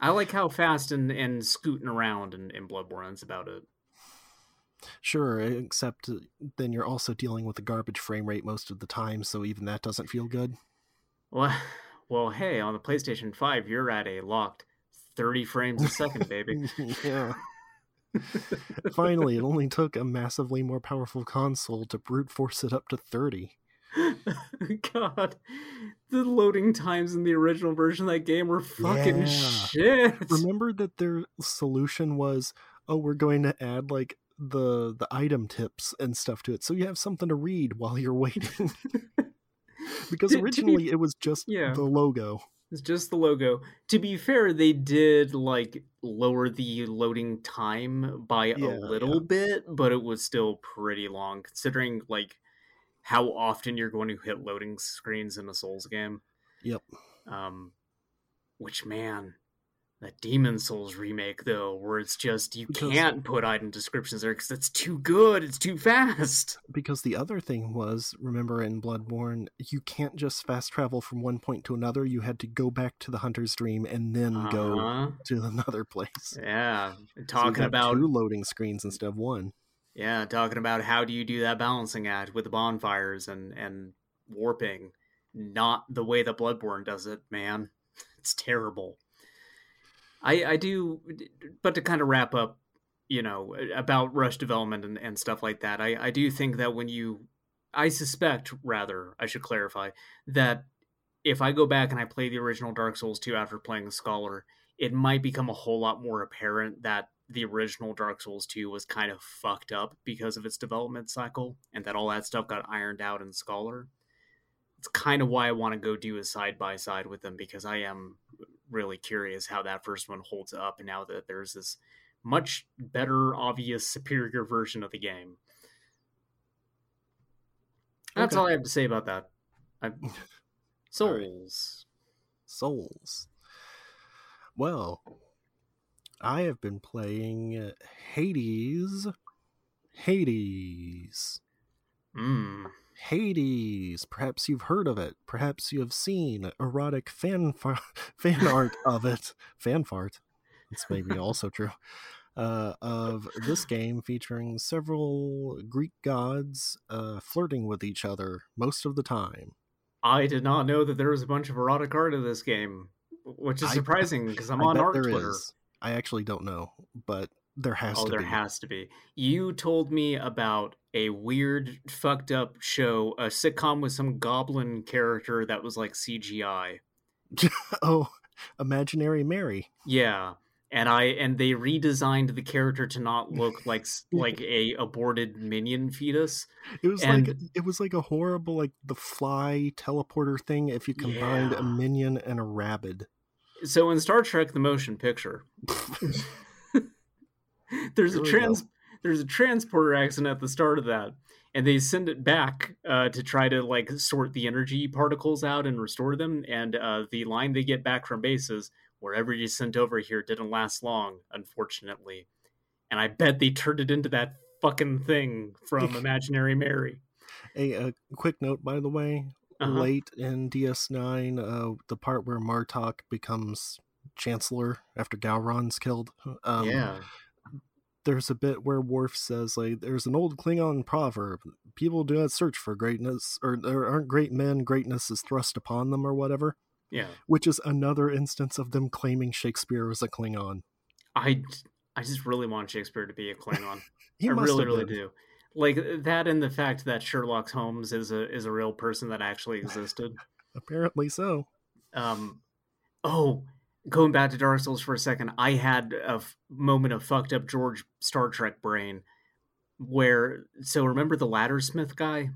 I like how fast and, and scooting around and, in Bloodborne. That's about it. Sure, except uh, then you're also dealing with a garbage frame rate most of the time, so even that doesn't feel good. Well, *laughs* well, hey, on the PlayStation 5, you're at a locked 30 frames a second, baby. *laughs* yeah. Finally, it only took a massively more powerful console to brute force it up to 30. *laughs* God, the loading times in the original version of that game were fucking Yeah. shit. *laughs* Remember that their solution was, oh, we're going to add like the the item tips and stuff to it, so you have something to read while you're *laughs* waiting. because To- to be- originally it was just Yeah. the logo. It's just the logo. To be fair, they did like lower the loading time by Yeah, a little bit, but it was still pretty long considering like how often you're going to hit loading screens in a Souls game. Yep. Um, which man, that Demon Souls remake though, where it's just you Because- can't put item descriptions there because it's too good, it's too fast. Because the other thing was, remember in Bloodborne, you can't just fast travel from one point to another. You had to go back to the Hunter's Dream and then go Uh-huh. to *laughs* another place. Yeah, So talking got about two loading screens instead of one. Yeah, talking about how do you do that balancing act with the bonfires and and warping, not the way that Bloodborne does it, man. *laughs* It's terrible. I I do, but to kind of wrap up, you know, about rush development and, and stuff like that. I I do think that when you, I suspect rather, I should clarify that if I go back and I play the original Dark Souls 2 after playing Scholar, it might become a whole lot more apparent that the original Dark Souls 2 was kind of fucked up because of its development cycle and that all that stuff got ironed out in Scholar. It's kind of why I want to go do a side by side with them because I am really curious how that first one holds up now that there's this much better, obvious, superior version of the game. That's Okay. all I have to say about that. I... *laughs* All right. Souls. Souls. Well, I have been playing Hades. Hades. Mm. Hades. Perhaps you've heard of it. Perhaps you have seen erotic fan fa- *laughs* fan art of it. Fan fart. It's maybe *laughs* also true. Uh, of this game featuring several Greek gods uh, flirting with each other most of the time. I did not know that there was a bunch of erotic art in this game, which is surprising because I'm I on art Twitter. is. I actually don't know, but there has to be Oh, to there be. has to be. You told me about a weird, fucked up show, a sitcom with some goblin character that was like CGI. *laughs* oh, Imaginary Mary. Yeah, and I and they redesigned the character to not look like *laughs* like a aborted minion fetus. It was like it was like a horrible like the fly teleporter thing if you combined Yeah. a minion and a rabid. So in Star Trek: The Motion Picture, *laughs* there's There a trans there's a transporter accident at the start of that and they send it back uh, to try to like sort the energy particles out and restore them and uh, the line they get back from base is wherever you sent over here didn't last long unfortunately. And i bet they turned it into that fucking thing from *laughs* imaginary mary. A, a quick note, by the way, Uh-huh. late in DS9, uh, the part where Martok becomes Chancellor after Gowron's killed. Um, yeah there's a bit where Worf says like there's an old Klingon proverb people do not search for greatness or there aren't great men greatness is thrust upon them or whatever yeah which is another instance of them claiming Shakespeare was a Klingon i i just really want shakespeare to be a klingon *laughs* he I must really, really do. Like that, and the fact that Sherlock Holmes is a is a real person that actually existed. *laughs* apparently so Um, oh, going back to Dark Souls for a second, I had a f- moment of fucked up George Star Trek brain, where so remember the Laddersmith guy?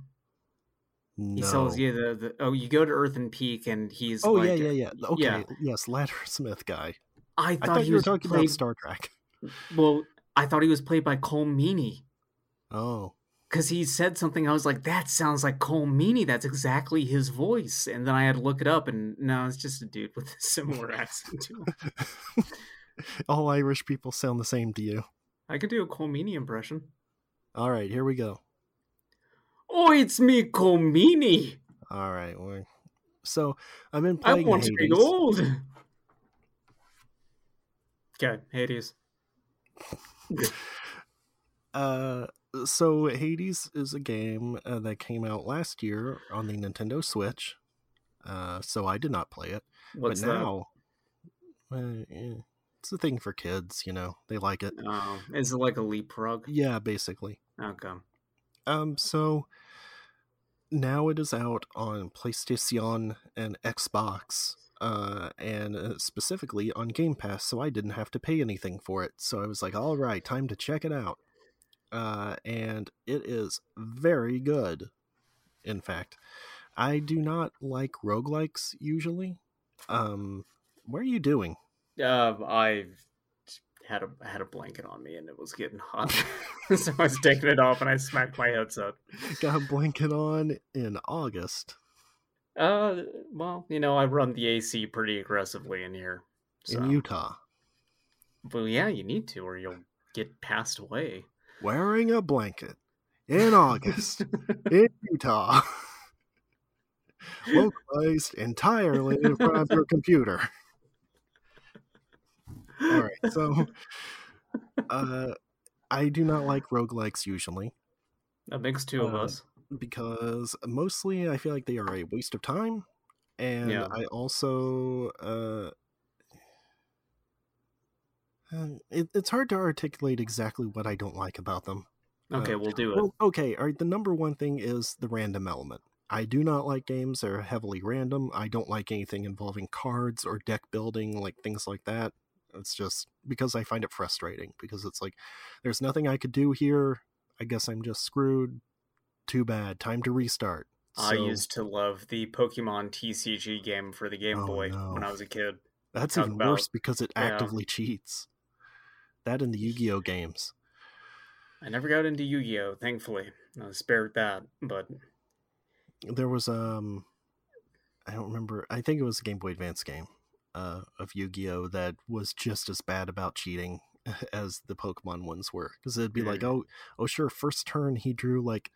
He sells you the, the oh you go to Earthen Peak and he's oh like, yeah yeah yeah okay yeah. yes Ladder Smith guy I I thought, thought he you were talking played, about Star Trek well I thought he was played by Colm Meaney. Oh because he said something. I was like, "That sounds like Colm Meaney. That's exactly his voice." And then I had to look it up, and no, it's just a dude with a similar accent to him. *laughs* all Irish people sound the same to you I could do a Colm Meaney impression. all right here we go Oh, it's me, Colm Meaney. all right we're... so I've been I want to be Hades. old. Okay, Hades. *laughs* Uh, so Hades is a game uh, that came out last year on the Nintendo Switch. Uh, so I did not play it, What's but now uh, eh, it's a thing for kids. You know, they like it. Oh, is it like a leapfrog? Yeah, basically. Okay. Um, so now it is out on PlayStation and Xbox, uh, and uh, specifically on Game Pass. So I didn't have to pay anything for it. So I was like, all right, time to check it out. Uh, and it is very good. In fact, I do not like roguelikes usually. Um, what are you doing? Uh, I had a had a blanket on me, and it was getting hot, *laughs* so I was taking it off, and I smacked my headset. Got a blanket on in August Uh, well, you know, I run the AC pretty aggressively in here. So. in Utah. Well, yeah, you need to, or you'll get passed away. Wearing a blanket in August in *laughs* Utah. Localized entirely from your computer. All right, so uh, I do not like roguelikes usually. That makes two of Uh, us. because mostly I feel like they are a waste of time, and Yeah. I also uh, um, it, it's hard to articulate exactly what I don't like about them. Okay, uh, we'll do it. Well, okay, all right. The number one thing is the random element. I do not like games that are heavily random. I don't like anything involving cards or deck building, like things like that. It's just because I find it frustrating because it's like there's nothing I could do here. I guess I'm just screwed. Too bad. Time to restart. I used to love the Pokemon TCG game for the Game Oh, Boy when. I was a kid. that's talk even about- worse because it yeah. actively cheats. That in the Yu-Gi-Oh games. I never got into Yu Gi Oh! Thankfully, I was spared that. But there was um I don't remember I think it was a Game Boy Advance game uh of Yu-Gi-Oh that was just as bad about cheating *laughs* as the Pokemon ones were because it'd be like Mm. oh oh sure first turn he drew like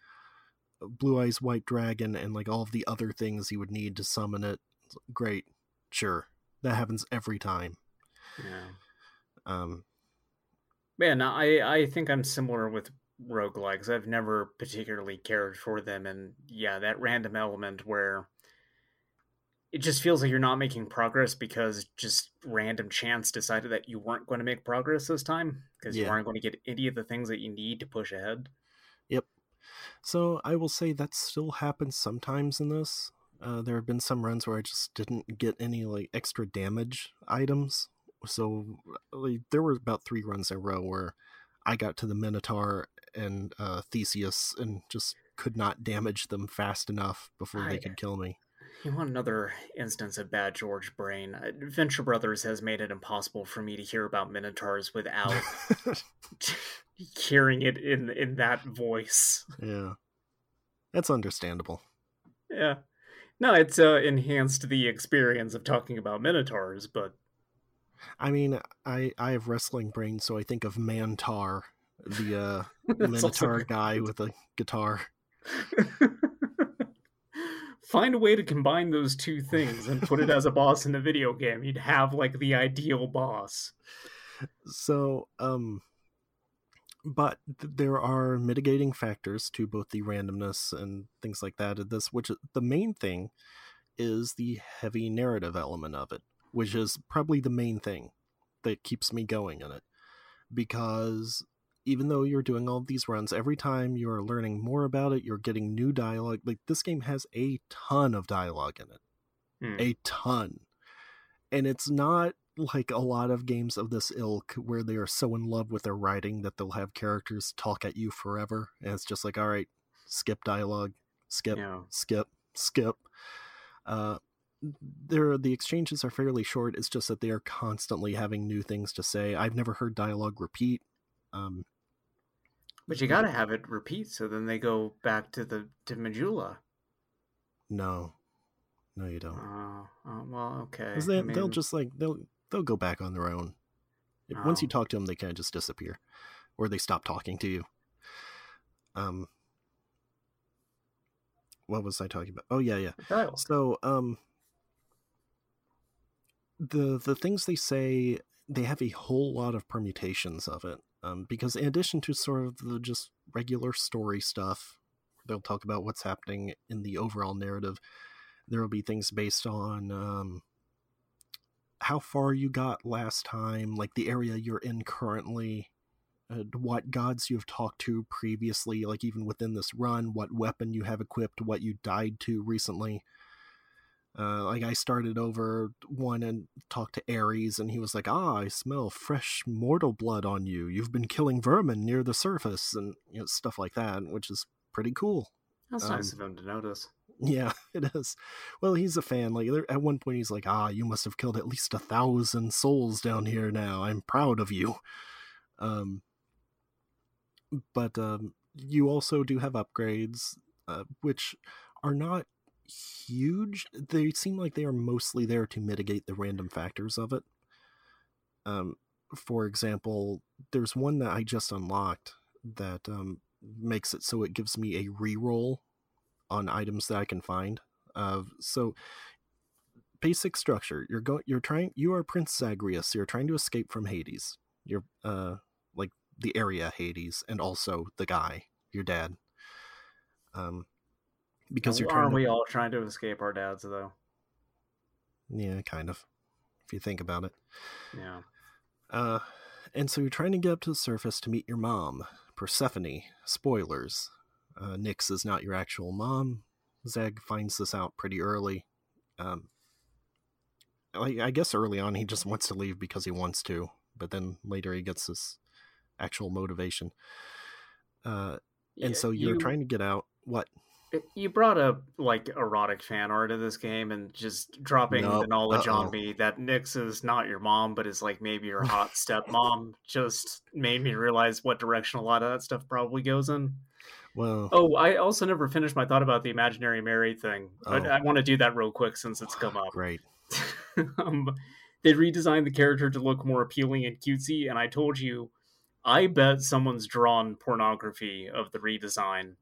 blue eyes white dragon and like all of the other things he would need to summon it great sure that happens every time yeah, um man, I I think I'm similar with roguelikes. I've never particularly cared for them, and yeah, that random element where it just feels like you're not making progress because just random chance decided that you weren't going to make progress this time because you Yeah. aren't going to get any of the things that you need to push ahead. Yep. So I will say that still happens sometimes in this. Uh, there have been some runs where I just didn't get any like extra damage items. So like, there were about three runs in a row where I got to the Minotaur and uh, Theseus and just could not damage them fast enough before they could kill me. You want another instance of bad George brain? Uh, Venture Brothers has made it impossible for me to hear about Minotaurs without *laughs* *laughs* hearing it in in that voice. yeah, that's understandable. Yeah. No, it's uh, enhanced the experience of talking about Minotaurs, but I mean, I I have wrestling brain, so I think of Mantaur, the uh, *laughs* Minotaur guy with a guitar. *laughs* Find a way to combine those two things and put it as a boss in a video game. You'd have like the ideal boss. So, um, but there are mitigating factors to both the randomness and things like that. Of this, which the main thing is the heavy narrative element of it, which is probably the main thing that keeps me going in it. Because even though you're doing all these runs, every time you're learning more about it, you're getting new dialogue. Like this game has a ton of dialogue in it Hmm. a ton. And it's not like a lot of games of this ilk where they are so in love with their writing that they'll have characters talk at you forever. And it's just like, all right, skip dialogue, skip, Yeah. skip, skip. Uh, there, the exchanges are fairly short. It's just that they are constantly having new things to say. I've never heard dialogue repeat. Um, But you gotta have it repeat so then they go back to the to Majula. no, no, you don't. Oh, oh, well, okay. they, I they'll just like they'll they'll go back on their own. If, Once you Oh. talk to them, they kind of just disappear, or they stop talking to you. Um, what was I talking about? Oh yeah, yeah. So um, the the things they say, they have a whole lot of permutations of it. Um, because in addition to sort of the just regular story stuff, they'll talk about what's happening in the overall narrative. There will be things based on um, how far you got last time, like the area you're in currently, what gods you've talked to previously, like even within this run, what weapon you have equipped, what you died to recently. Uh, like I started over one and talked to Ares, and he was like, "Ah, I smell fresh mortal blood on you. You've been killing vermin near the surface, and you know, stuff like that, which is pretty cool." That's um, nice of him to notice. Yeah, *laughs* it is. Well, he's a fan. Like at one point, he's like, "Ah, you must have killed at least a thousand souls down here. Now, I'm proud of you." Um, but um, you also do have upgrades, uh, which are not huge. They seem like they are mostly there to mitigate the random factors of it. Um, for example, there's one that I just unlocked that um, makes it so it gives me a reroll on items that I can find. Uh, so basic structure: you're going, you're trying, you are Prince Zagreus. You're trying to escape from Hades. You're uh, like the area Hades, and also the guy, your dad. Um, because you're aren't to, we all trying to escape our dads though? yeah, kind of. If you think about it. Yeah. Uh, and so you're trying to get up to the surface to meet your mom, Persephone. Spoilers. Uh, Nyx is not your actual mom. Zeg finds this out pretty early. Um, I, I guess early on he just wants to leave because he wants to, but then later he gets this actual motivation. Uh, and Yeah, so you're you- trying to get out. What? You brought up like erotic fan art of this game and just dropping No, the knowledge uh-oh. on me that Nyx is not your mom, but is like maybe your hot stepmom. Just made me realize what direction a lot of that stuff probably goes in. Well, Oh, I also never finished my thought about the imaginary Mary thing. But Oh. I want to do that real quick since it's come up. great. *laughs* um, they redesigned the character to look more appealing and cutesy, and I told you, I bet someone's drawn pornography of the redesign,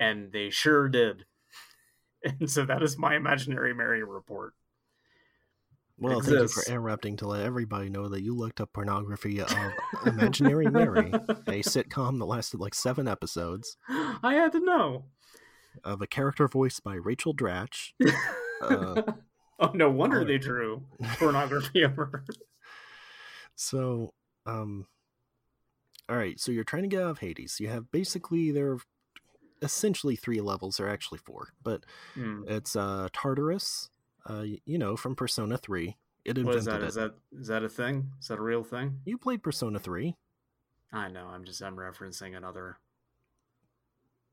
and they sure did. *laughs* And so that is my imaginary Mary report. Well, thank you for interrupting to let everybody know that you looked up pornography of Imaginary Mary, a *laughs* sitcom that lasted like seven episodes, I had to know. of a character voiced by Rachel Dratch. *laughs* Uh, oh, no wonder oh. they drew pornography of her. So, um, all right. So you're trying to get out of Hades. You have basically there, are essentially three levels. Are actually four, but Hmm. it's uh Tartarus. Uh, you know from Persona Three. It What is invented that? it. Is that is that a thing? Is that a real thing? You played Persona Three I know. I'm just I'm referencing another.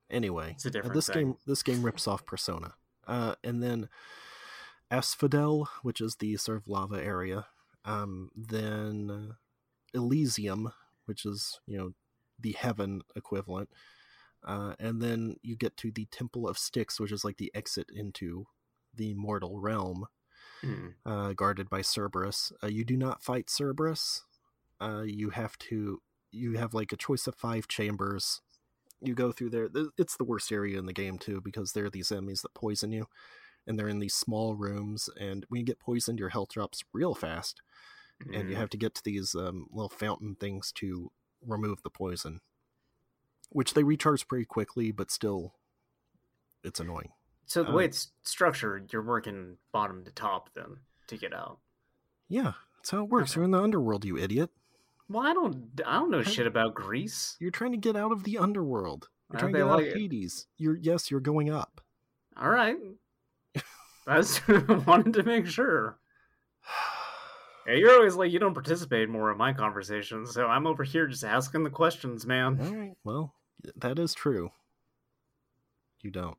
anyway. It's a uh, different this thing. game this game rips off Persona. Uh, and then Asphodel, which is the sort of lava area. Um, then Elysium, which is you know the heaven equivalent. Uh, and then you get to the Temple of Styx, which is like the exit into the mortal realm, Hmm. uh, guarded by Cerberus. Uh, you do not fight Cerberus. Uh, you have to. You have like a choice of five chambers. You go through there. It's the worst area in the game too because there are these enemies that poison you, and they're in these small rooms. And when you get poisoned, your health drops real fast, and you Hmm. have to get to these um, little fountain things to remove the poison, which they recharge pretty quickly, but still, it's annoying. So the Um, way it's structured, you're working bottom to top then to get out. Yeah, that's how it works. Okay. You're in the underworld, you idiot. Well, I don't, I don't know Hey. shit about Greece. You're trying to get out of the underworld. You're trying to they get out like of it? Hades. You're yes, you're going up. All right, *laughs* I just *laughs* wanted to make sure. *sighs* Yeah, you're always like you don't participate more in my conversations, so I'm over here just asking the questions, man. All right. Well, that is true. You don't.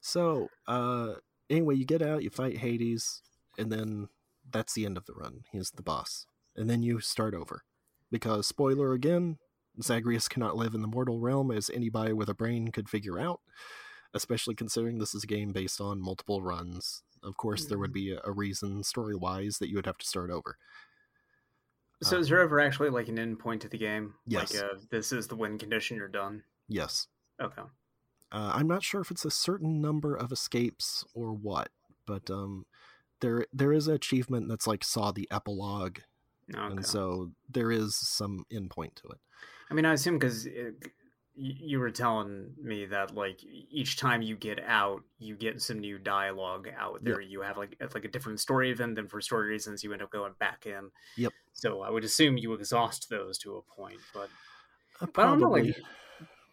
So, uh anyway, you get out, you fight Hades, and then that's the end of the run. He's the boss. And then you start over. Because spoiler again, Zagreus cannot live in the mortal realm as anybody with a brain could figure out, especially considering this is a game based on multiple runs. Of course, there would be a, a reason story wise that you would have to start over. So Uh, is there ever actually like an end point to the game? Yes. Like, uh, this is the win condition. You're done. Yes. Okay. Uh, I'm not sure if it's a certain number of escapes or what, but um, there there is an achievement that's like saw the epilogue, Okay. and so there is some endpoint to it. I mean, I assume because you were telling me that like each time you get out, you get some new dialogue out there. You have like it's like a different story event, and for story reasons, you end up going back in. Yep. So I would assume you exhaust those to a point, but Uh, But I don't know, like,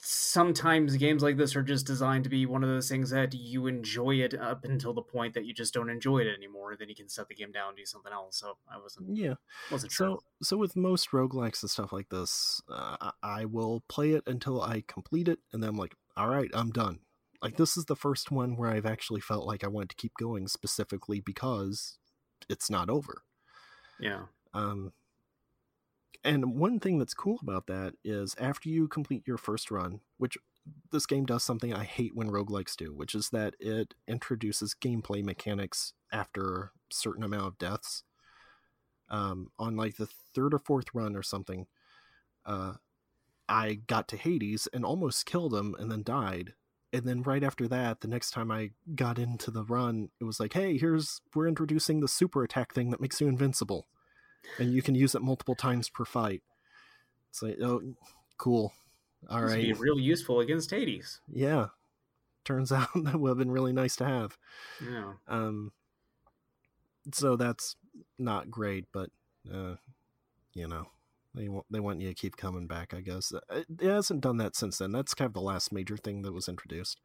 sometimes games like this are just designed to be one of those things that you enjoy it up until the point that you just don't enjoy it anymore. Then you can set the game down and do something else. So I wasn't yeah. wasn't sure. So so with most roguelikes and stuff like this, uh, I, I will play it until I complete it, and then I'm like, all right, I'm done. Like this is the first one where I've actually felt like I wanted to keep going specifically because it's not over. yeah. Um, and one thing that's cool about that is after you complete your first run, which this game does something I hate when roguelikes do, which is that it introduces gameplay mechanics after a certain amount of deaths. Um, on like the third or fourth run or something, uh, I got to Hades and almost killed him and then died. And then right after that, the next time I got into the run, it was like, hey, here's we're introducing the super attack thing that makes you invincible. And you can use it multiple times per fight. It's like, oh, cool. All This right. be real useful against Hades. Yeah. Turns *laughs* out that would have been really nice to have. Yeah. Um, so that's not great, but uh, you know, they want they want you to keep coming back. I guess Uh, it, it hasn't done that since then. That's kind of the last major thing that was introduced.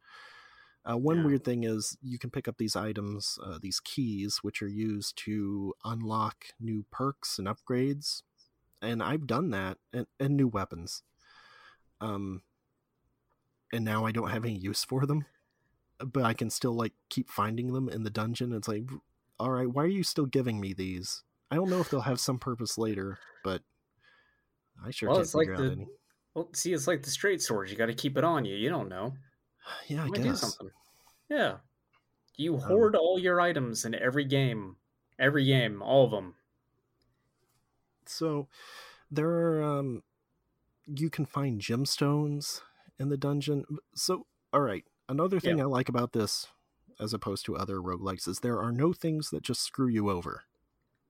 Uh, one Yeah. weird thing is you can pick up these items, uh, these keys, which are used to unlock new perks and upgrades, and I've done that, and, and new weapons. Um, and now I don't have any use for them but I can still like keep finding them in the dungeon. It's like, all right, why are you still giving me these? I don't know if they'll have some purpose later, but I sure Well, can't it's like figure out the- any. Well, see, it's like the straight swords. You got to keep it on you. You don't know. *sighs* Yeah, I do guess. something. Yeah. You Um, hoard all your items in every game. Every game, all of them. So there are um you can find gemstones in the dungeon. So all right, another thing I like about this as opposed to other roguelikes is there are no things that just screw you over.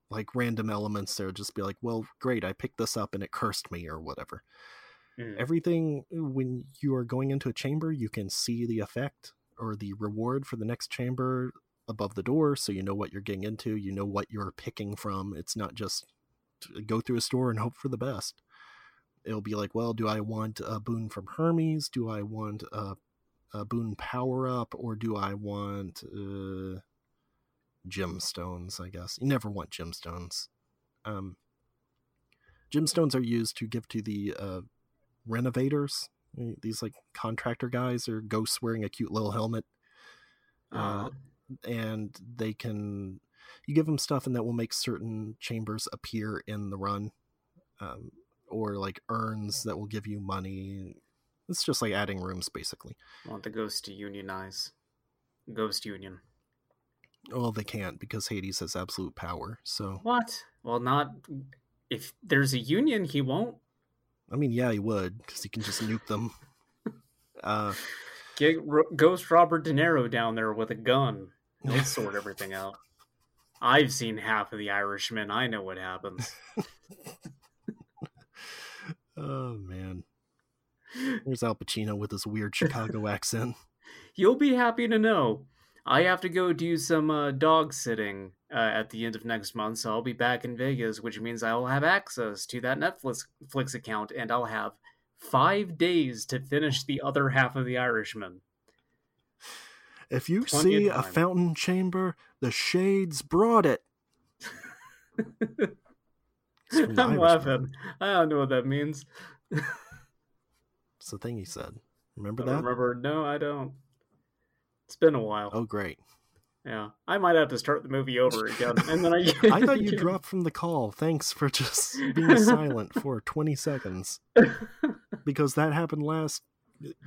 Like random elements that'll just be like, well, great, I picked this up and it cursed me or whatever. Mm. everything when you are going into a chamber you can see the effect or the reward for the next chamber above the door so you know what you're getting into you know what you're picking from. It's not just go through a store and hope for the best. It'll be like well do i want a boon from hermes? Do i want a, a boon power up? Or do i want uh, gemstones i guess? You never want gemstones. Um, gemstones are used to give to the uh, renovators these like contractor guys or ghosts wearing a cute little helmet Uh, uh, and they can you give them stuff and that will make certain chambers appear in the run um, or like urns that will give you money it's just like adding rooms basically want the ghost to unionize. Ghost union. well they can't because hades has absolute power so What? Well, not. If there's a union, he won't. I mean yeah he would because he can just nuke them uh Get Ro- Ghost Robert De Niro down there with a gun. He'll sort everything out. I've seen half of the Irishmen. I know what happens. *laughs* oh man there's al pacino with his weird chicago *laughs* accent You'll be happy to know I have to go do some uh, dog sitting uh, at the end of next month, so I'll be back in Vegas, which means I will have access to that Netflix Flix account, and I'll have five days to finish the other half of The Irishman. If you see a fountain chamber, the shades brought it. It's from *laughs* The I'm Irishman. laughing. I don't know what that means. It's the thing he said. Remember I that? remember. No, I don't. It's been a while. Oh, great. Yeah, I might have to start the movie over again, *laughs* and then I. I thought you *laughs* dropped from the call. Thanks for just *laughs* being silent for 20 seconds. Because that happened last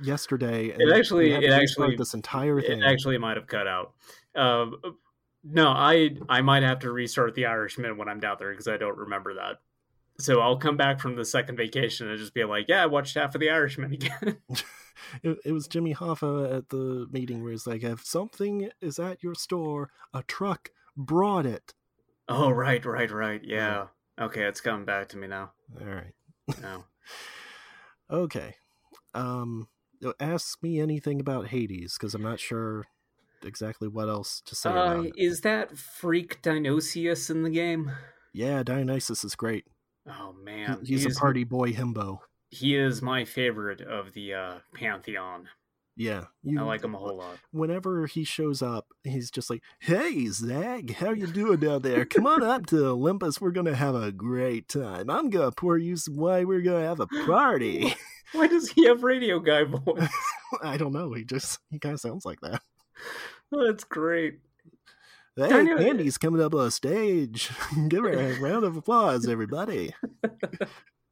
yesterday. And It actually- it actually- this entire thing. It actually might have cut out. Um, no, I I might have to restart the Irishman when I'm down there because I don't remember that. So I'll come back from the second vacation and just be like, "Yeah, I watched half of the Irishman again." *laughs* it, it was Jimmy Hoffa at the meeting where he's like, if something is at your store, a truck brought it. oh, right, right, right. Yeah. Okay, it's coming back to me now. All right. No. *laughs* Okay. Um, ask me anything about Hades because I'm not sure exactly what else to say Uh, is that freak Dionysius in the game? Yeah, Dionysus is great. Oh man, he's, a party boy himbo. He is my favorite of the uh, pantheon. Yeah, you, I like him a whole lot. Whenever he shows up, he's just like, "Hey, Zag, how you doing down there? Come on up to Olympus. We're gonna have a great time. I'm gonna pour you some wine. We're gonna have a party." *laughs* Why does he have radio guy *laughs* voice? I don't know. He just he kind of sounds like that. That's great. Hey, Kinda- coming up on stage. *laughs* Give her a round of applause, everybody.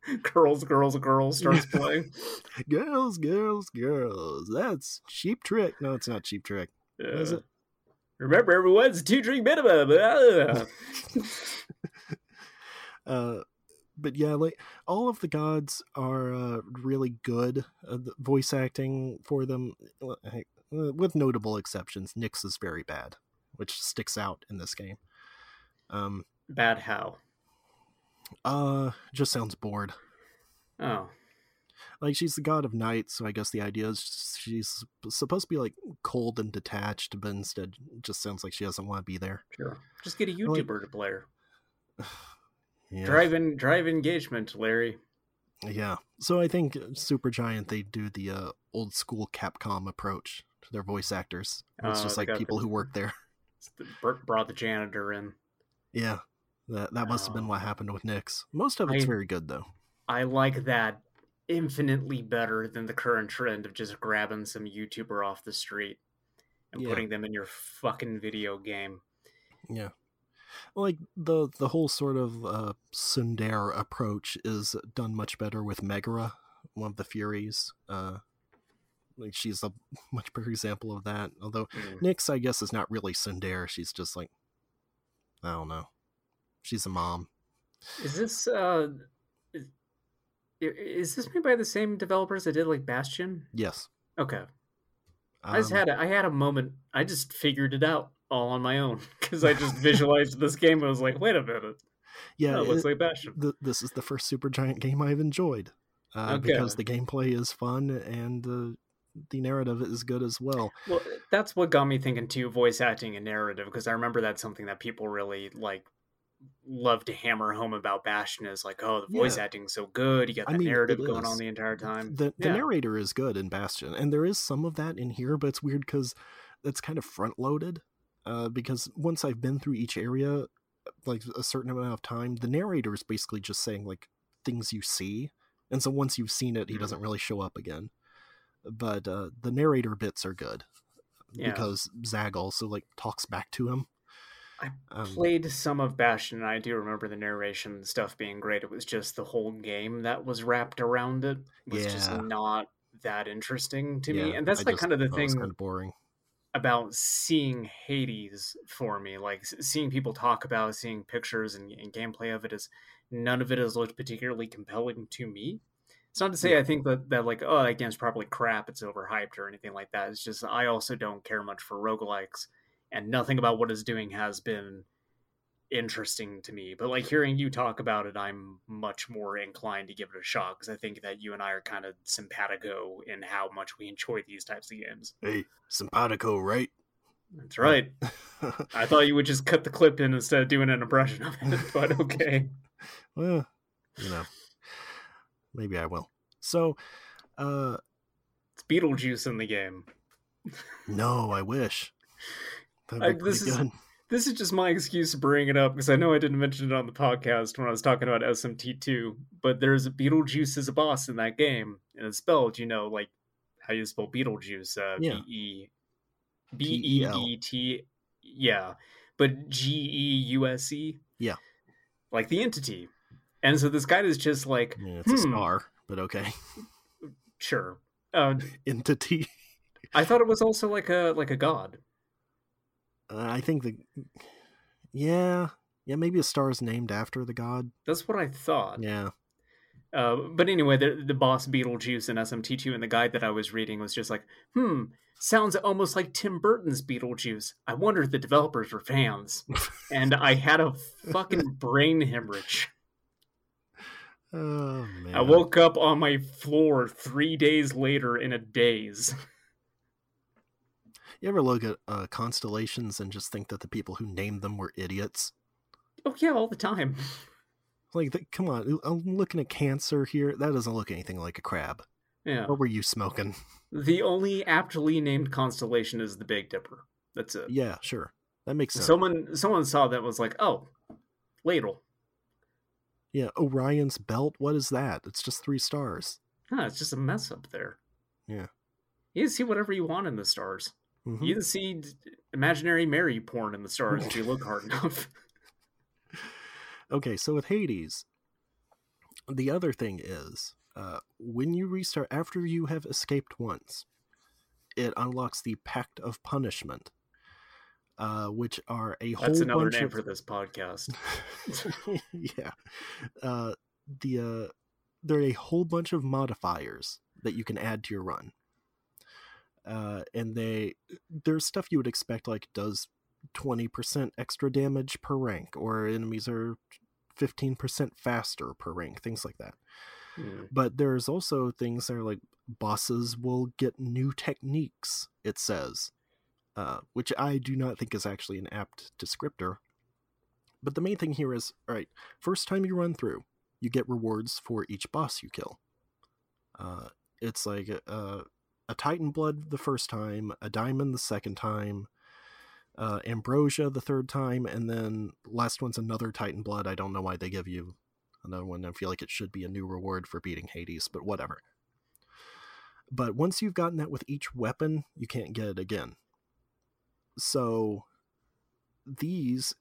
*laughs* Girls, girls, girls starts playing. *laughs* girls, girls, girls. That's cheap trick. No, it's not cheap trick. Is it? Remember, everyone's two drink minimum. Ah. *laughs* uh, but yeah, like all of the gods are uh, really good. Uh, the voice acting for them, uh, with notable exceptions, Nyx is very bad, which sticks out in this game. Um, bad how? Uh, just sounds bored. Oh, like she's the god of night, so I guess the idea is she's supposed to be like cold and detached, but instead just sounds like she doesn't want to be there. Sure, just get a YouTuber like, to play her. *sighs* Yeah. Drive in, drive engagement, Larry. Yeah. So I think Supergiant they do the uh, old school Capcom approach to their voice actors. It's uh, just like people the, who work there. The, brought the janitor in. Yeah. That that must have been what happened with Nyx. Most of it's I, very good though. I like that infinitely better than the current trend of just grabbing some YouTuber off the street and yeah. putting them in your fucking video game. Yeah like the the whole sort of uh, tsundere approach is done much better with Megara, one of the Furies. Uh, like she's a *laughs* much better example of that. Although mm. Nyx, I guess, is not really tsundere. She's just like I don't know. She's a mom. Is this uh is, is this made by the same developers that did like Bastion? Yes. Okay. Um, I just um, had a, I had a moment. I just figured it out all on my own because I just *laughs* visualized this game and was like, wait a minute. Yeah, it looks like Bastion. The, this is the first Supergiant game I've enjoyed uh, okay. because the gameplay is fun and uh, the narrative is good as well. Well, that's what got me thinking too: voice acting and narrative, because I remember that's something that people really like love to hammer home about Bastion is like, oh, the voice yeah. acting's so good. You got the I mean, narrative going on the entire time. The, the yeah. narrator is good in Bastion, and there is some of that in here, but it's weird because that's kind of front loaded uh, because once I've been through each area, like a certain amount of time, the narrator is basically just saying like things you see, and so once you've seen it, he mm-hmm. doesn't really show up again. But uh, the narrator bits are good yeah. because Zag also like talks back to him. I um, played some of Bastion, and I do remember the narration stuff being great. It was just the whole game that was wrapped around it was yeah. just not that interesting to yeah, me, and that's like kind of the thing. Kind of boring about seeing Hades for me, like seeing people talk about, seeing pictures and, and, gameplay of it is none of it has looked particularly compelling to me. It's not to say yeah. I think that, that like, oh, that game's probably crap, it's overhyped or anything like that. It's just I also don't care much for roguelikes and nothing about what it's doing has been interesting to me. But like hearing you talk about it, I'm much more inclined to give it a shot because I think that you and I are kind of simpatico in how much we enjoy these types of games. Hey, simpatico, right? That's right. *laughs* I thought you would just cut the clip in instead of doing an impression of it, but *laughs* okay. well, you know, maybe I will. So, uh, it's Beetlejuice in the game. no, I wish. I, this is good this is just my excuse to bring it up because I know I didn't mention it on the podcast when I was talking about SMT2, but there's a Beetlejuice as a boss in that game, and it's spelled, you know, like how you spell Beetlejuice, uh, B E B E E T, yeah, but G E U S E, yeah, like the entity. And so this guy is just like, yeah, it's hmm, a star, but okay, sure, uh, *laughs* entity. I thought it was also like a like a god. Uh, I think the yeah yeah maybe a star is named after the god. That's what I thought. Yeah. Uh, but anyway, the, the boss Beetlejuice in SMT2 and the guide that I was reading was just like, hmm, sounds almost like Tim Burton's Beetlejuice. I wonder if the developers were fans. *laughs* and I had a fucking brain hemorrhage. Oh, man. I woke up on my floor three days later in a daze. You ever look at uh, constellations and just think that the people who named them were idiots? Oh yeah, all the time. Like, the, come on, I'm looking at Cancer here. That doesn't look anything like a crab. Yeah. What were you smoking? The only aptly named constellation is the Big Dipper. That's it. Yeah, sure. That makes sense. Someone someone saw that was like, oh, ladle. Yeah, Orion's belt. What is that? It's just three stars. Huh, it's just a mess up there. Yeah. You see whatever you want in the stars. Mm-hmm. You can see imaginary Mary porn in the stars if you look hard *laughs* enough. okay, so with Hades, the other thing is uh, when you restart after you have escaped once, it unlocks the Pact of Punishment. uh, which are a whole That's another name of for this podcast. *laughs* yeah. Uh, the uh, there are a whole bunch of modifiers that you can add to your run. Uh, and they there's stuff you would expect like does 20% extra damage per rank or enemies are 15% faster per rank things like that. Hmm. but there's also things that are like bosses will get new techniques it says uh, which i do not think is actually an apt descriptor. But the main thing here is all right first time you run through you get rewards for each boss you kill. Uh, it's like a, a titan blood the first time a diamond the second time uh, ambrosia the third time and then last one's another titan blood. I don't know why they give you another one. I feel like it should be a new reward for beating hades but whatever. But once you've gotten that with each weapon you can't get it again. So these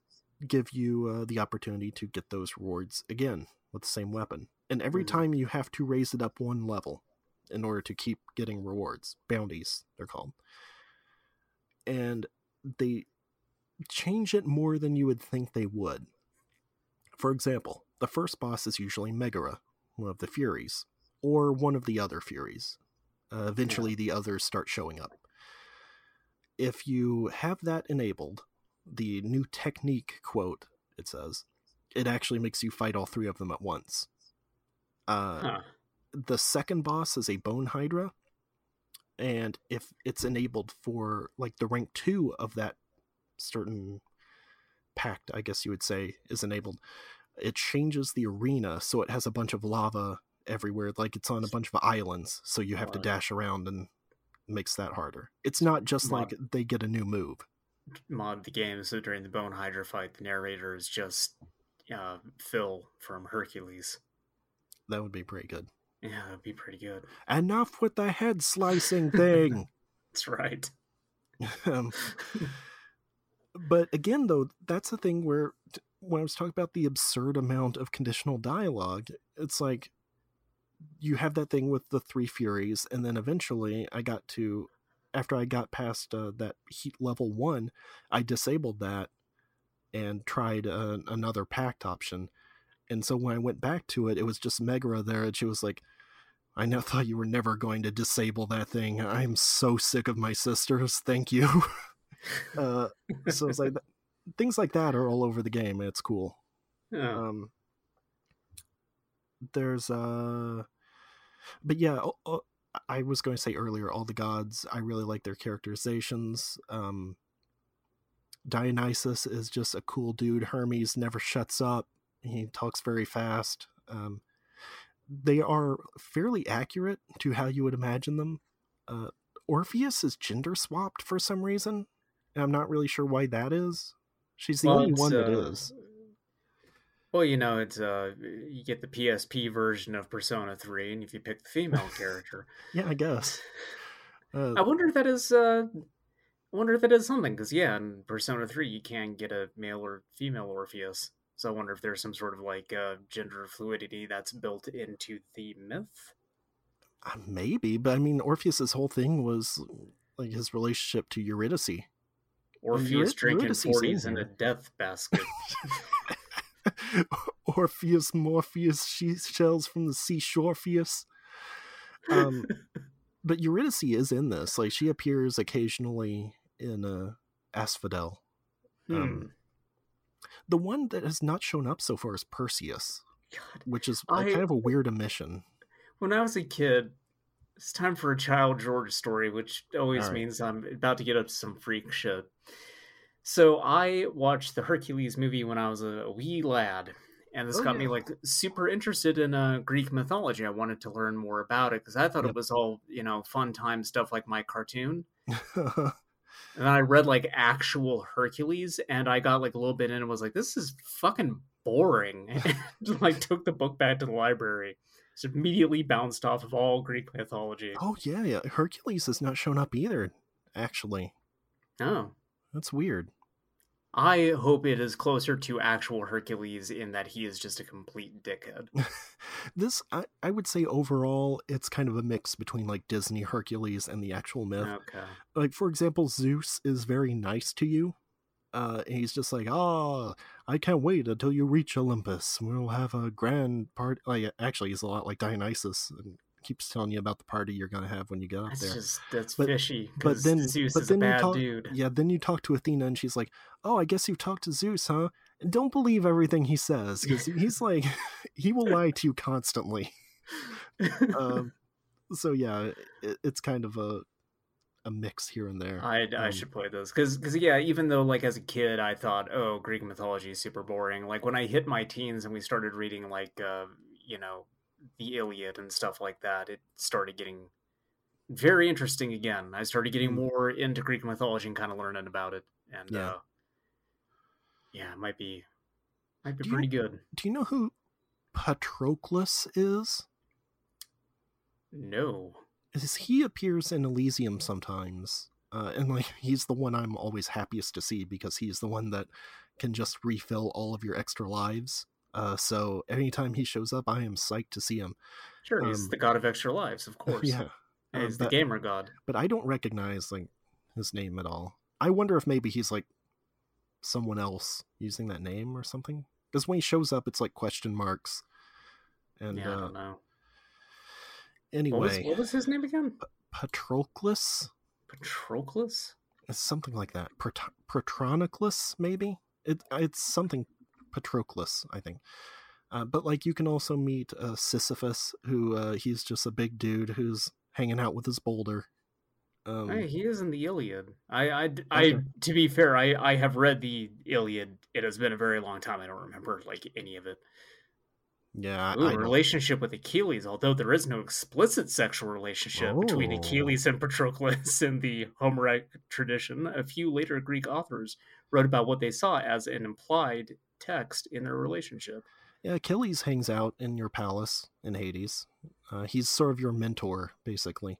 give you uh, the opportunity to get those rewards again with the same weapon. And every Mhm. time you have to raise it up one level in order to keep getting rewards bounties they're called. And they change it more than you would think they would. For example the first boss is usually megara one of the furies or one of the other furies. Uh, eventually the others start showing up. If you have that enabled the new technique quote it says it actually makes you fight all three of them at once. Uh, Huh. The second boss is a bone hydra and if it's enabled for like the rank 2 of that certain pact i guess you would say is enabled it changes the arena so it has a bunch of lava everywhere like it's on a bunch of islands so you have to dash around and makes that harder. It's not just Mod- like they get a new move. Mod the game so during the Bone Hydra fight, the narrator is just uh, Phil from Hercules. that would be pretty good Yeah, that'd be pretty good. enough with the head slicing thing *laughs* That's right. um, but again though that's the thing where when i was talking about the absurd amount of conditional dialogue it's like you have that thing with the three furies and then eventually i got to after i got past uh, that heat level one i disabled that and tried uh, another pact option and so when i went back to it it was just megara there and she was like I now thought you were never going to disable that thing. I'm so sick of my sisters. Thank you. *laughs* uh, so it's like things like that are all over the game. and It's cool. Yeah. Um, there's uh, but yeah, I was going to say earlier, all the gods. I really like their characterizations. Um, Dionysus is just a cool dude. Hermes never shuts up. He talks very fast. Um, they are fairly accurate to how you would imagine them. Uh, Orpheus is gender swapped for some reason. And I'm not really sure why that is. She's the Well, only one that uh, is. Well, you know, it's uh, you get the PSP version of Persona Three, and if you pick the female *laughs* character, Yeah, I guess. Uh, I wonder if that is. Uh, I wonder if that is something because yeah, in Persona Three you can get a male or female Orpheus. So I wonder if there's some sort of like uh, gender fluidity that's built into the myth. uh, maybe, but I mean, Orpheus's whole thing was like his relationship to Eurydice. Orpheus drinking forties in a death basket. *laughs* Orpheus, Morpheus, she shells from the seashore. Orpheus. Um, *laughs* but Eurydice is in this. Like she appears occasionally in uh, Asphodel. hmm. The one that has not shown up so far is Perseus, God. which is I- kind of a weird omission. When I was a kid, it's time for a child George story, which always right. means I'm about to get up to some freak shit. So I watched the Hercules movie when I was a wee lad, and this Oh, got me like super interested in uh, Greek mythology. I wanted to learn more about it because I thought Yep. it was all you know fun time stuff like my cartoon. *laughs* And then I read like actual Hercules, and I got like a little bit in and was like, "This is fucking boring." *laughs* and, like took the book back to the library. Just immediately bounced off of all Greek mythology. oh yeah, yeah. Hercules has not shown up either. Actually, Oh, that's weird. I hope it is closer to actual Hercules in that he is just a complete dickhead. *laughs* this I, I would say overall it's kind of a mix between like disney hercules and the actual myth Okay. like for example zeus is very nice to you uh, he's just like, "Oh, I can't wait until you reach Olympus. We'll have a grand part. Like, actually, he's a lot like Dionysus, and keeps telling you about the party you're gonna have when you get up That's there. just that's But- fishy. but then, Zeus but is then a you bad talk, dude. yeah. Then you talk to Athena, and she's like, "Oh, I guess you've talked to Zeus, huh?" And don't believe everything he says because he's like, *laughs* he will lie to you constantly. *laughs* Um, *laughs* so yeah, it, it's kind of a a mix here and there. I, I Um, should play those because because yeah, even though like as a kid I thought oh Greek mythology is super boring. Like when I hit my teens and we started reading like uh, you know the Iliad and stuff like that, it started getting very interesting again. I started getting Mm. more into Greek mythology and kind of learning about it, and Yeah. uh, yeah, it might be might be Do you- pretty good. Do you know who Patroclus is? No, Is he appears in Elysium sometimes, uh, and like he's the one I'm always happiest to see because he's the one that can just refill all of your extra lives. Uh, so anytime he shows up, I am psyched to see him. sure he's Um, the god of extra lives, of *laughs* course. Yeah, uh, he's the gamer god. but I don't recognize like his name at all. I wonder if maybe he's like someone else using that name or something. Because when he shows up, it's like question marks. And yeah, I uh, don't know. anyway, What was, what was his name again? Patroclus Patroclus. It's something like that. Prot- Protroniclus, maybe. It it's something Patroclus, I think. Uh, but like you can also meet uh, Sisyphus, who uh, he's just a big dude who's hanging out with his boulder. Um, Hey, he is in the Iliad. I, I, I, Okay. to be fair, I, I have read the Iliad. It has been a very long time. I don't remember like any of it. yeah, Ooh, I, I don't- relationship with Achilles, although there is no explicit sexual relationship between Oh. Achilles and Patroclus *laughs* in the Homeric tradition. A few later Greek authors wrote about what they saw as an implied text in their relationship. yeah, Achilles hangs out in your palace in Hades. Uh, he's sort of your mentor, basically.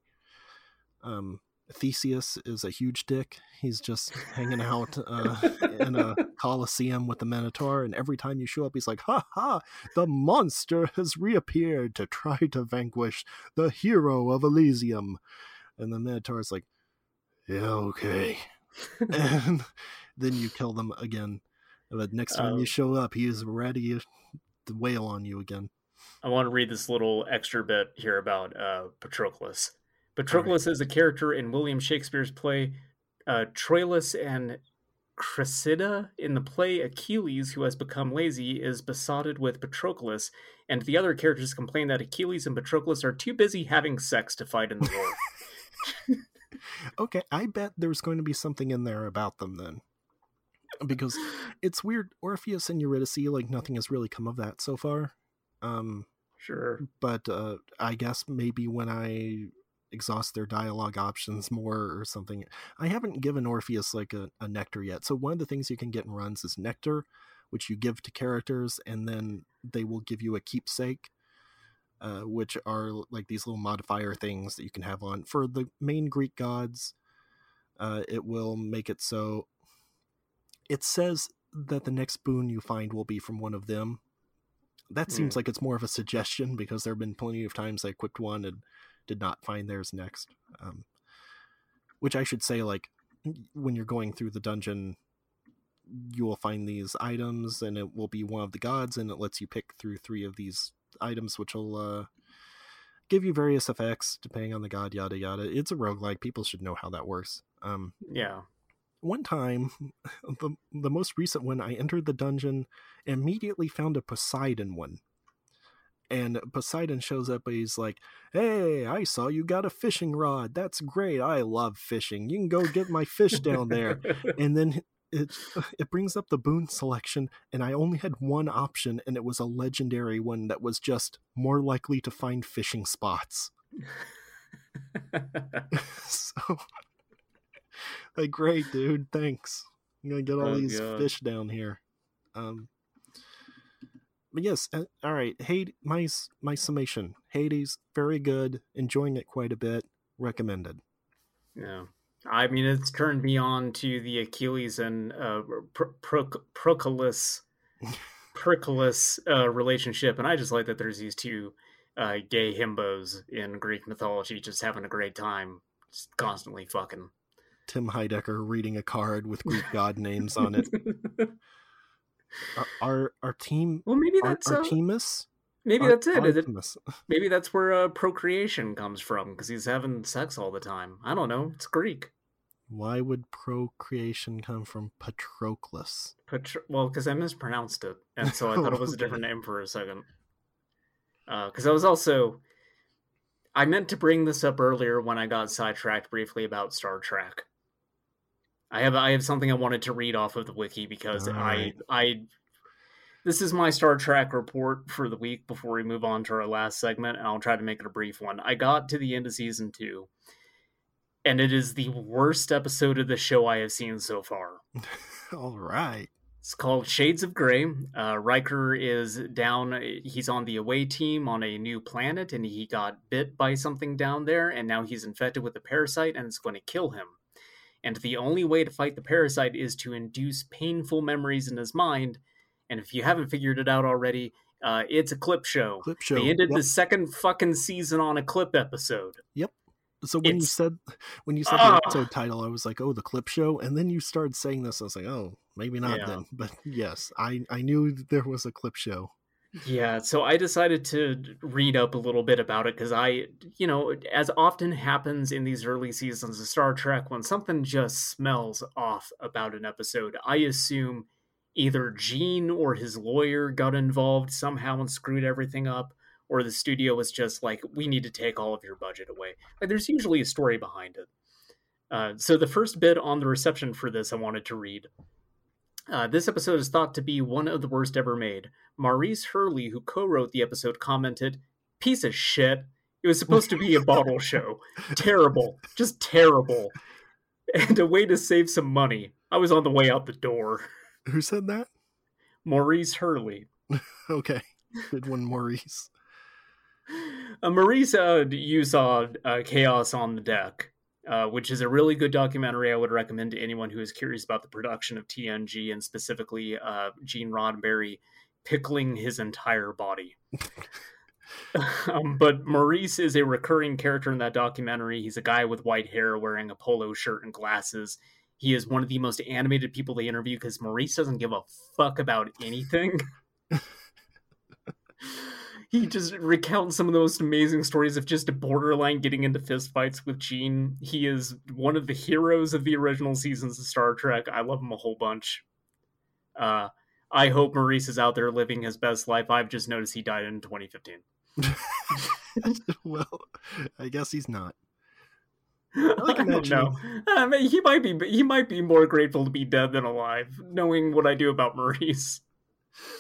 Um, Theseus is a huge dick. He's just hanging out uh, *laughs* in a coliseum with the Minotaur, and every time you show up, he's like, "Ha ha! The monster has reappeared to try to vanquish the hero of Elysium." And the Minotaur's like, "Yeah, okay." *laughs* *laughs* and then you kill them again. But next time Oh. you show up, he is ready to wail on you again. I want to read this little extra bit here about uh, Patroclus. Patroclus is a character in William Shakespeare's play uh, Troilus and Cressida. In the play, Achilles, who has become lazy, is besotted with Patroclus, and the other characters complain that Achilles and Patroclus are too busy having sex to fight in the war. *laughs* Okay, I bet there's going to be something in there about them then. *laughs* Because it's weird, Orpheus and Eurydice, like nothing has really come of that so far. Um, sure. but uh, I guess maybe when I exhaust their dialogue options more or something. I haven't given Orpheus like a, a nectar yet. So one of the things you can get in runs is nectar, which you give to characters, and then they will give you a keepsake. Uh, which are like these little modifier things that you can have on for the main Greek gods. Uh, it will make it so it says that the next boon you find will be from one of them. That seems Hmm. like it's more of a suggestion *laughs* because there have been plenty of times I equipped one and did not find theirs next. Um, which I should say, like when you're going through the dungeon, you will find these items and it will be one of the gods, and it lets you pick through three of these items, which will uh, give you various effects depending on the god. Yada yada. It's a roguelike. People should know how that works. Um, Yeah. One time, *laughs* the the most recent one, I entered the dungeon, immediately found a Poseidon one. And Poseidon shows up and he's like, Hey, I saw you got a fishing rod. That's great. I love fishing. You can go get my fish down there. *laughs* And then it *laughs* it brings up the boon selection, and I only had one option, and it was a legendary one that was just more likely to find fishing spots. so like great dude. Thanks. I'm gonna get all Oh, these God. fish down here. Um but yes uh, all right. Hades my my summation. Hades very good. Enjoying it quite a bit. Recommended. Yeah. I mean, it's turned me on to the Achilles and uh, Pro- Pro- Proclus, *laughs* Proclus uh, relationship, and I just like that there's these two uh, gay himbos in Greek mythology just having a great time, just constantly fucking. Tim Heidecker reading a card with Greek god names on it. Our our, our team well, maybe that's uh, Artemis. maybe that's it. It-. *laughs* Maybe that's where uh, procreation comes from because he's having sex all the time. I don't know. It's Greek. Why would procreation come from Patroclus? Patr- well, because I mispronounced it, and so I *laughs* thought it was a different name for a second. Because I was also, I meant to bring this up earlier when I got sidetracked briefly about Star Trek. I have I have something I wanted to read off of the wiki because I I this is my Star Trek report for the week before we move on to our last segment, and I'll try to make it a brief one. I got to the end of season two, and it is the worst episode of the show I have seen so far. *laughs* All right. It's called Shades of Grey. Uh, Riker is down. He's on the away team on a new planet, and he got bit by something down there, and now he's infected with a parasite, and it's going to kill him. And the only way to fight the parasite is to induce painful memories in his mind. And if you haven't figured it out already, uh, it's a clip show. Clip show. They ended Yep. the second fucking season on a clip episode. Yep. So when you said when you said Ah. the episode title, I was like, "Oh, the clip show," and then you started saying this. I was like, "Oh, maybe not Yeah. then." But yes, I I knew there was a clip show. Yeah, so I decided to read up a little bit about it because I, you know, as often happens in these early seasons of Star Trek, when something just smells off about an episode, I assume either Gene or his lawyer got involved somehow and screwed everything up, or the studio was just like, we need to take all of your budget away. Like, there's usually a story behind it. Uh, so the first bit on the reception for this I wanted to read. Uh, this episode is thought to be one of the worst ever made. Maurice Hurley, who co wrote the episode, commented, Piece of shit. It was supposed to be a bottle *laughs* show. Terrible. Just terrible. And a way to save some money. I was on the way out the door. Who said that? Maurice Hurley. *laughs* Okay, good one, Maurice. Uh, Maurice, uh, you saw uh, Chaos on the Deck, uh, which is a really good documentary I would recommend to anyone who is curious about the production of TNG and specifically uh, Gene Roddenberry pickling his entire body. *laughs* um, but Maurice is a recurring character in that documentary. He's a guy with white hair wearing a polo shirt and glasses. He is one of the most animated people they interview because Maurice doesn't give a fuck about anything. *laughs* he just recounts some of the most amazing stories of just a borderline getting into fistfights with Gene. He is one of the heroes of the original seasons of Star Trek. I love him a whole bunch. Uh, I hope Maurice is out there living his best life. I've just noticed he died in 2015. *laughs* *laughs* well, I guess he's not. *laughs* I like don't know. I he might be. He might be more grateful to be dead than alive, knowing what I do about Maurice.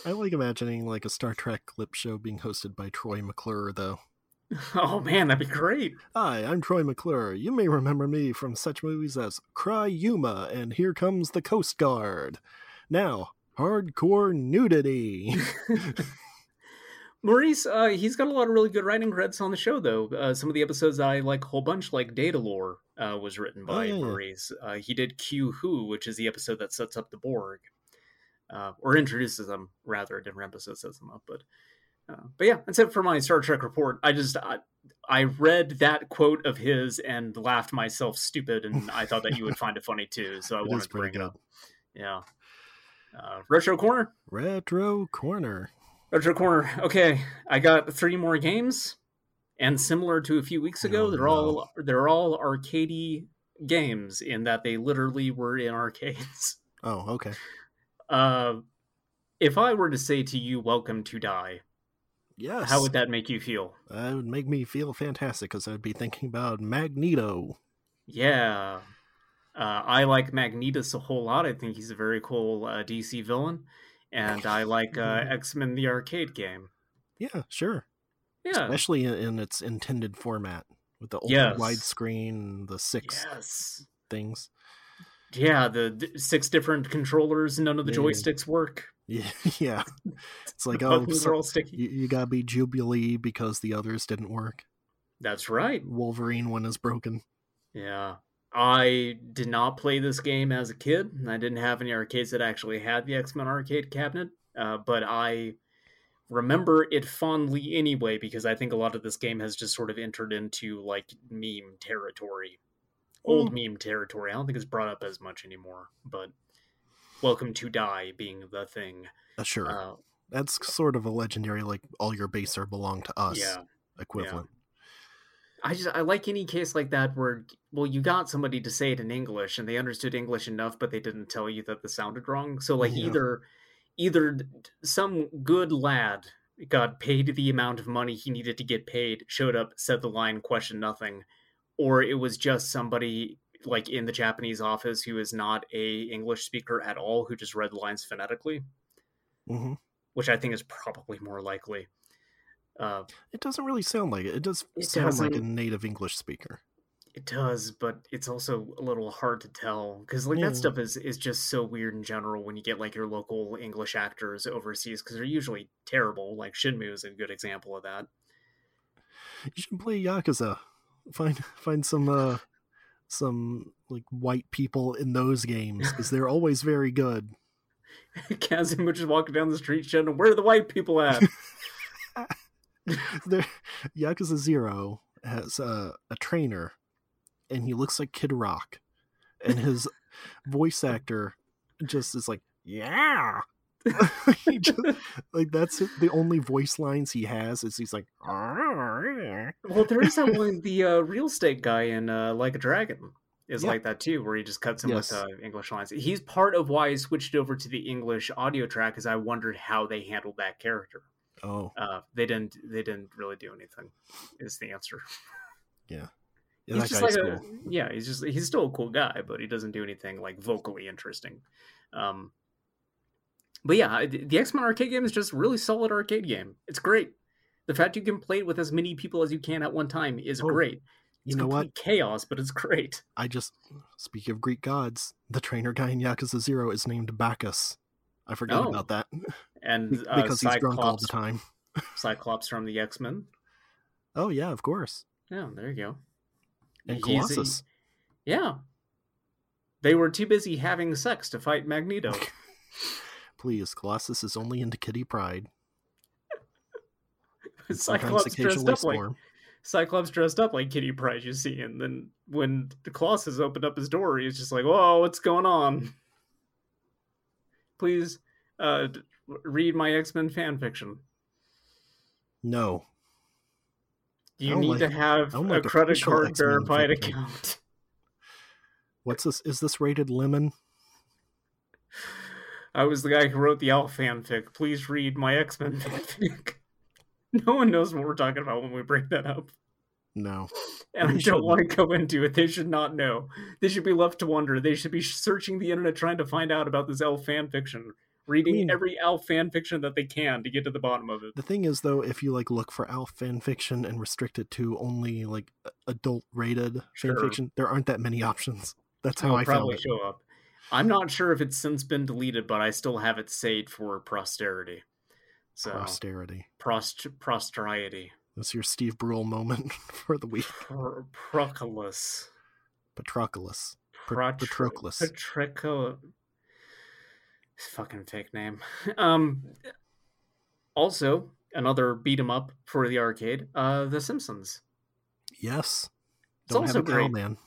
I like imagining like a Star Trek clip show being hosted by Troy McClure, though. *laughs* Oh man, that'd be great. Hi, I'm Troy McClure. You may remember me from such movies as Cry Yuma and Here Comes the Coast Guard. Now, hardcore nudity. *laughs* Maurice, uh, he's got a lot of really good writing credits on the show, though. Uh, some of the episodes I like a whole bunch, like Datalore, uh, was written Oh, by yeah, yeah. Maurice. Uh, he did Q Who, which is the episode that sets up the Borg, uh, or introduces them, rather. A different episode sets them up. But, uh, but yeah, that's it for my Star Trek report. I just I, I read that quote of his and laughed myself stupid, and I thought that you would find it funny too. So I It wanted to bring pretty it good. up. Yeah. Uh, Retro Corner. Retro Corner. Retro Corner. Okay, I got three more games, and similar to a few weeks ago, Oh, they're all they're all arcadey games in that they literally were in arcades. Oh, okay. Uh, if I were to say to you, "Welcome to Die," Yes. how would that make you feel? That would make me feel fantastic because I'd be thinking about Magneto. Yeah, uh, I like Magnetus a whole lot. I think he's a very cool uh, DC villain, and I *sighs* like uh, X Men the arcade game. Yeah, sure. Yeah, Especially in, in its intended format with the old Yes. widescreen, the six yes. things. Yeah, the, the six different controllers, none of the Yeah. joysticks work. *laughs* Yeah, yeah. It's like oh, so- all sticky. you, you gotta be Jubilee because the others didn't work. That's right. Wolverine one is broken. Yeah. I did not play this game as a kid. I didn't have any arcades that actually had the X Men arcade cabinet, uh, but I remember it fondly anyway because I think a lot of this game has just sort of entered into like meme territory. Old meme territory. I don't think it's brought up as much anymore. But Welcome to Die being the thing. Uh, sure. Uh, That's sort of a legendary, like all your base are belong to us yeah. equivalent. I just I like any case like that where well you got somebody to say it in English and they understood English enough but they didn't tell you that this sounded wrong. So like Yeah. either either some good lad got paid the amount of money he needed to get paid, showed up, said the line, questioned nothing, or it was just somebody like in the Japanese office who is not a English speaker at all who just read lines phonetically, hmm which I think is probably more likely. Uh, It doesn't really sound like it. It does It sound like a native English speaker. It does, but it's also a little hard to tell because like Yeah. that stuff is is just so weird in general when you get like your local English actors overseas because they're usually terrible. Like Shenmue is a good example of that. You should play Yakuza. Find *laughs* find some uh some like white people in those games because they're always very good. *laughs* Kazuma just walking down the street shouting, "Where are the white people at?" *laughs* there, Yakuza Zero has a, a trainer, and he looks like Kid Rock, and his voice actor just is like, "Yeah." *laughs* Just- like that's the only voice lines he has is he's like well, there is that *laughs* one. The uh, real estate guy in uh, Like a Dragon is Yeah. like that too, where he just cuts him Yes. with uh, English lines. He's part of why I switched over to the English audio track, because I wondered how they handled that character. oh Uh, they didn't. They didn't really do anything. Is the answer. yeah, he's just like a yeah. He's just he's still a cool guy, but he doesn't do anything like vocally interesting. Um, but yeah, the X Men arcade game is just a really solid arcade game. It's great. The fact you can play it with as many people as you can at one time is Oh, great. You know what? chaos, but it's great. I just speak of Greek gods. The trainer guy in Yakuza Zero is named Bacchus. I forgot Oh, about that And *laughs* uh, because he's drunk all the Cyclops, time. Cyclops from the X Men. *laughs* Oh yeah, of course. Yeah, there you go. And Colossus. Yeah. They were too busy having sex to fight Magneto. *laughs* Please, Colossus is only into Kitty Pryde. *laughs* Cyclops dressed up like Cyclops dressed up like Kitty Pryde, you see, and then when the Colossus opened up his door, he's just like, "Whoa, what's going on?" Please, uh, read my X Men fan fiction. No, You need to have don't a credit card verified account. *laughs* what's this? Is this rated lemon? I was the guy who wrote the Alf fanfic. Please read my X Men *laughs* fanfic. no one knows what we're talking about when we bring that up. No. And I don't want to go into it. They should not know. They should be left to wonder. They should be searching the internet trying to find out about this elf fan fiction, reading I mean- every elf fan fiction that they can to get to the bottom of it. The thing is, though, if you like look for Alf fan fiction and restrict it to only like adult rated Sure. fan fiction, there aren't that many options. That's how It'll I found probably it. show up. I'm not sure if it's since been deleted, but I still have it saved for posterity. So Posterity. prost posterity. That's your Steve Brule moment *laughs* for the week. Pro- Proclus. Patroclus. Pa- Protr- Patroclus. Patrico. Fucking fake name. Um. Also, another beat 'em up for the arcade. Uh, The Simpsons. Yes. It's Don't also have a cow, great. man.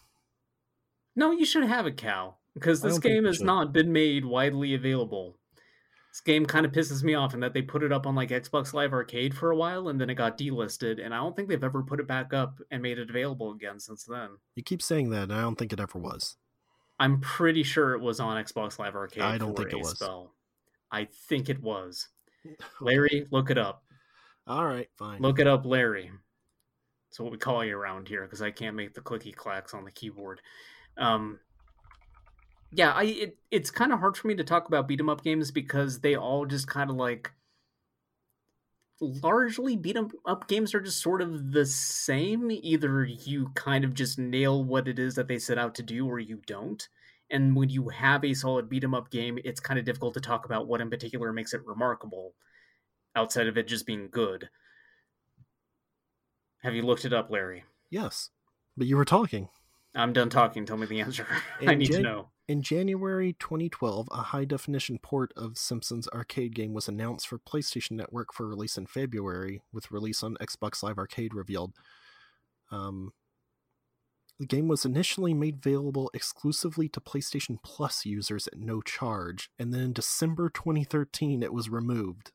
No, you should have a cow because this game has should. not been made widely available. This game kind of pisses me off in that they put it up on like Xbox Live Arcade for a while and then it got delisted, and I don't think they've ever put it back up and made it available again since then. You keep saying that, and I don't think it ever was. I'm pretty sure it was on Xbox Live Arcade. I don't think it was. Spell. I think it was. *laughs* Larry, look it up. All right, fine. Look it up, Larry. That's what we call you around here because I can't make the clicky clacks on the keyboard. Um, yeah, I it, it's kind of hard for me to talk about beat 'em up games because they all just kind of like largely beat 'em up games are just sort of the same. Either you kind of just nail what it is that they set out to do, or you don't. And when you have a solid beat 'em up game, it's kind of difficult to talk about what in particular makes it remarkable, outside of it just being good. Have you looked it up, Larry? Yes, but you were talking. I'm done talking. Tell me the answer. *laughs* I need to know. In January 2012, a high definition port of Simpsons arcade game was announced for PlayStation Network for release in February, with release on Xbox Live Arcade revealed. Um, The game was initially made available exclusively to PlayStation Plus users at no charge, and then in December 2013 it was removed.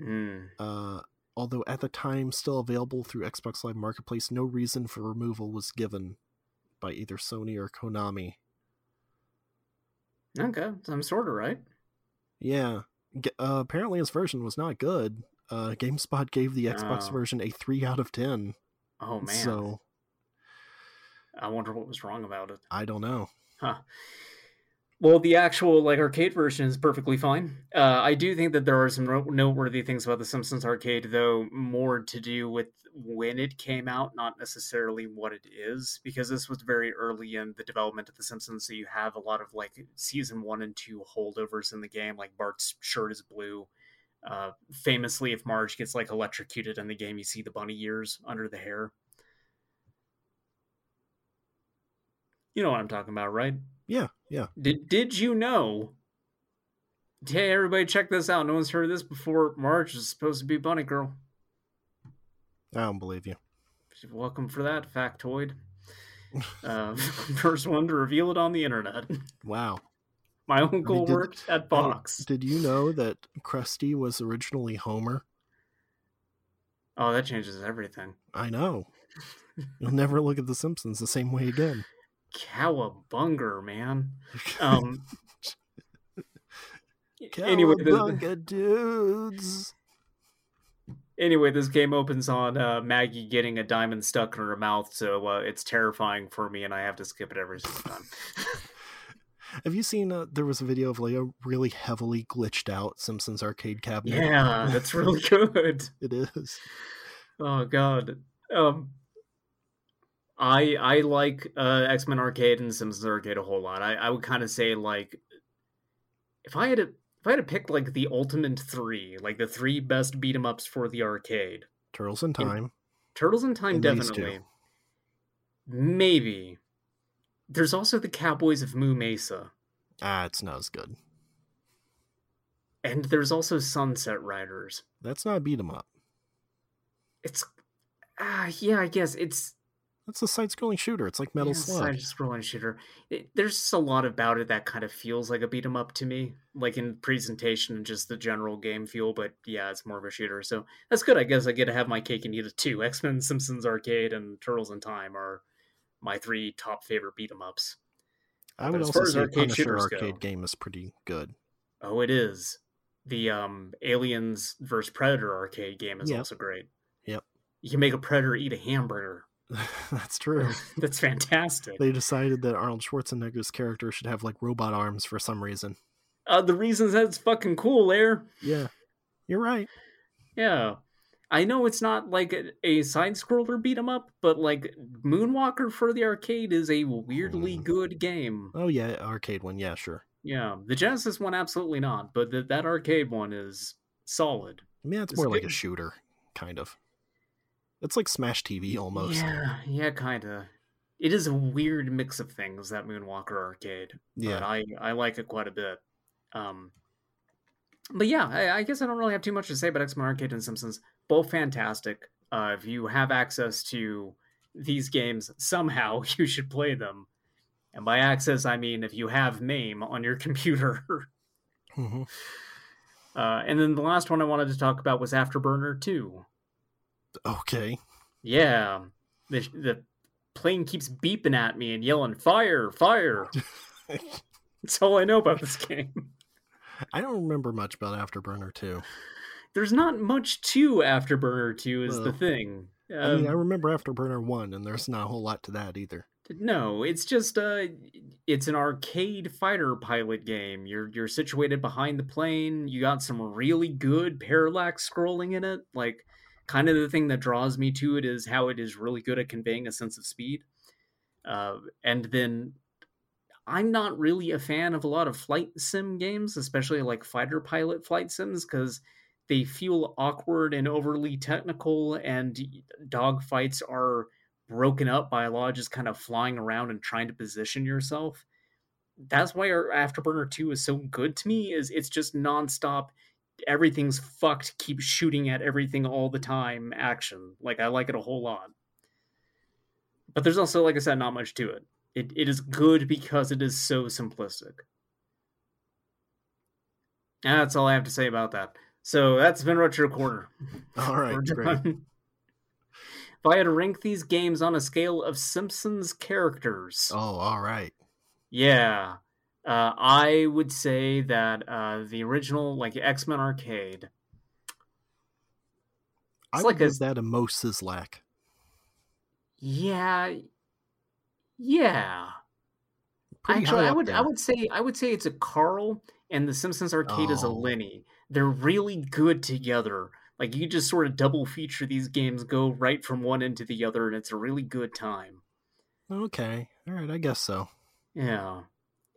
Mm. Uh, although at the time still available through Xbox Live Marketplace, no reason for removal was given by either Sony or Konami. Okay, I'm sort of right. Yeah, uh, apparently his version was not good. Uh, GameSpot gave the Xbox Oh. version a 3 out of 10. Oh man, So, I wonder what was wrong about it. I don't know. Huh. Well, the actual like arcade version is perfectly fine. Uh, I do think that there are some noteworthy things about the Simpsons arcade, though, more to do with when it came out, not necessarily what it is, because this was very early in the development of the Simpsons. So you have a lot of like season one and two holdovers in the game, like Bart's shirt is blue. Uh, famously, if Marge gets like electrocuted in the game, you see the bunny ears under the hair. You know what I'm talking about, right? Yeah. Did did you know? Hey, everybody, check this out. No one's heard of this before. Marge is supposed to be Bunny Girl. I don't believe you. Welcome for that factoid. Uh, *laughs* first one to reveal it on the internet. Wow. My uncle did- worked at Hey, Fox. did you know that Krusty was originally Homer? Oh, that changes everything. I know. You'll never look at The Simpsons the same way again. Cowabunga, man. *laughs* Um. anyway, the, dudes. anyway, this game opens on uh, Maggie getting a diamond stuck in her mouth, so uh, it's terrifying for me, and I have to skip it every single time. *laughs* Have you seen? Uh, there was a video of like a really heavily glitched out Simpsons arcade cabinet. yeah, that's really *laughs* good. it is. Oh god. Um I I like uh X-Men Arcade and Simpsons Arcade a whole lot. I, I would kind of say like if I had to if I had to pick like the ultimate three, like the three best beat 'em ups for the arcade, Turtles in Time. Turtles in Time And definitely. Maybe. There's also the Cowboys of Moo Mesa. Ah, it's not as good. And there's also Sunset Riders. That's not beat 'em up. It's ah yeah, I guess it's That's a side-scrolling shooter. It's like Metal yeah, Slug. side-scrolling shooter. It, there's just a lot about it that kind of feels like a beat 'em up to me, like in presentation and just the general game feel. But yeah, it's more of a shooter, so that's good. I guess I get to have my cake and eat it too. X Men, Simpsons Arcade, and Turtles in Time are my three top favorite beat 'em ups. I would also say arcade Punisher shooters arcade go- game is pretty good. Oh, it is. The um Aliens vs Predator arcade game is Yep. also great. Yep. You can make a predator eat a hamburger. *laughs* That's true. *laughs* That's fantastic. they decided that Arnold Schwarzenegger's character should have like robot arms for some reason. Uh, the reasons that's fucking cool there. Yeah, you're right. Yeah. I know it's not like a, a side scroller beat 'em up, but like Moonwalker for the arcade is a weirdly Hmm. good game. Oh yeah, arcade one. Yeah, sure. Yeah, the Genesis one absolutely not, but the, that arcade one is solid. I mean, it's It's more like a shooter, kind of. It's like Smash TV almost. Yeah, yeah, kind of. It is a weird mix of things that Moonwalker arcade. But Yeah. I I like it quite a bit. Um, but yeah, I, I guess I don't really have too much to say about X Men Arcade and Simpsons. Both fantastic. Uh, if you have access to these games somehow, *laughs* you should play them. And by access, I mean if you have MAME on your *laughs* computer. Mhm. uh, and then the last one I wanted to talk about was Afterburner 2. Okay. Yeah, the the plane keeps beeping at me and yelling "fire, fire." *laughs* That's all I know about this game. I don't remember much about Afterburner 2. There's not much to Afterburner 2 is the thing. I mean, I Um, remember Afterburner 1, and there's not a whole lot to that either. no, it's just uh it's an arcade fighter pilot game. You're you're situated behind the plane. You got some really good parallax scrolling in it. Like kind of the thing that draws me to it is how it is really good at conveying a sense of speed. Uh, and then I'm not really a fan of a lot of flight sim games, especially like fighter pilot flight sims, because they feel awkward and overly technical, and dogfights are broken up by a lot of just kind of flying around and trying to position yourself. That's why our Afterburner 2 is so good to me, is it's just nonstop everything's fucked, keep shooting at everything all the time action. Like I like it a whole lot. but there's also, like I said, not much to it. It it is good because it is so simplistic. And that's all I have to say about that. So that's been Retro Corner. *laughs* All right, great. If I had to rank these games on a scale of Simpsons characters, Oh, all right. yeah, uh, I would say that uh, the original, like X Men Arcade, I like a- that a Moe Szyslak. yeah, yeah. Pretty Actually, I would I would say I would say it's a Carl and the Simpsons Arcade is a Oh. Lenny. They're really good together. Like you just sort of double feature these games, go right from one end to the other, and it's a really good time. Okay, all right. I guess so. Yeah.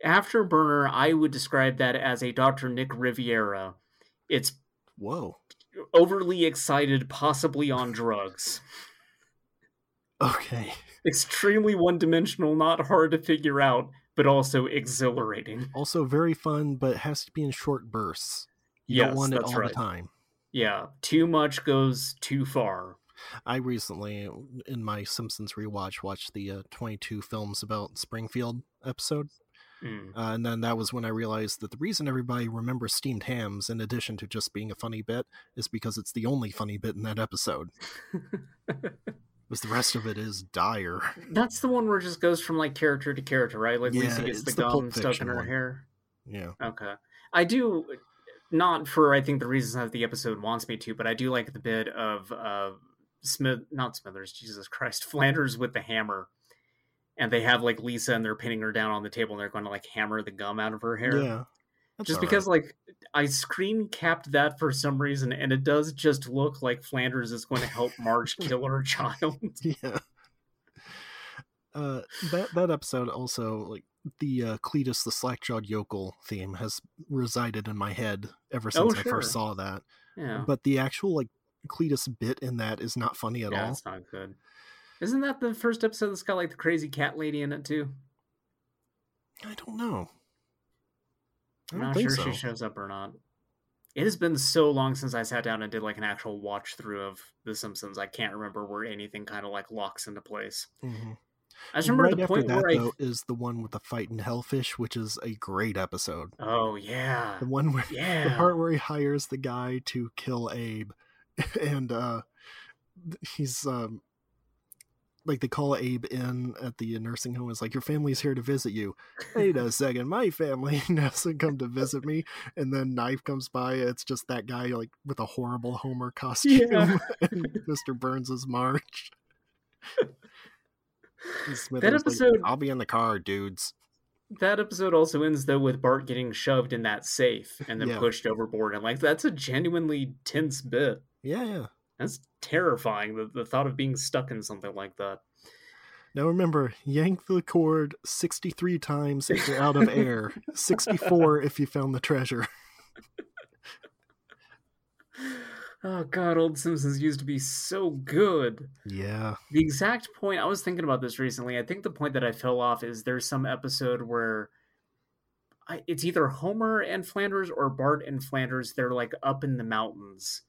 Afterburner, I would describe that as a Dr. Nick Riviera. It's Whoa. overly excited, possibly on drugs. Okay. Extremely one dimensional, not hard to figure out, but also exhilarating. Also very fun, but it has to be in short bursts. You Yes, don't want it all right. the time. Yeah, too much goes too far. I recently, in my Simpsons rewatch, watched the uh, 22 films about Springfield episode. Mm. Uh, and then that was when I realized that the reason everybody remembers steamed hams, in addition to just being a funny bit, is because it's the only funny bit in that episode. *laughs* Because the rest of it is dire. That's the one where it just goes from like character to character, right? Like Lisa gets the the gum stuck in her one. hair. Yeah. Okay. I do not for I think the reasons that the episode wants me to, but I do like the bit of uh Smith not Smithers, Jesus Christ, *laughs* Flanders with the hammer. And they have like Lisa and they're pinning her down on the table and they're going to like hammer the gum out of her hair. Yeah. Just because right. like I screen capped that for some reason and it does just look like Flanders is going to help Marge *laughs* kill her child. yeah. Uh, that that episode also like the uh, Cletus the slack-jawed yokel theme has resided in my head ever Oh, since I first saw that. yeah. But the actual like Cletus bit in that is not funny at yeah, all. it's not good. Isn't that the first episode that's got like the crazy cat lady in it too? I don't know. I'm don't sure so. she shows up or not. It has been so long since I sat down and did like an actual watch through of The Simpsons. I can't remember where anything kind of like locks into place. Mhm. I just remember right the point that where I. though is the one with the Fighting Hellfish, which is a great episode. Oh yeah, The one where yeah. the part where he hires the guy to kill Abe, *laughs* and uh, he's um, like they call Abe in at the nursing home. It's like your family's here to visit you. Wait a *laughs* second, my family *laughs* hasn't come to visit me. And then Knife comes by. It's just that guy like with a horrible Homer costume, Yeah. *laughs* and Mr. Burns is Marge. And Smithers That like, episode- I'll be in the car, dudes. That episode also ends though with Bart getting shoved in that safe and then Yeah. pushed overboard, and like that's a genuinely tense bit. Yeah, yeah. That's terrifying. The, the thought of being stuck in something like that. Now remember, yank the cord 63 times if you're out of air, *laughs* 64 if you found the treasure. *laughs* Oh god, old Simpsons used to be so good. Yeah. The exact point I was thinking about this recently. I think the point that I fell off is there's some episode where I, it's either Homer and Flanders or Bart and Flanders. They're like up in the mountains,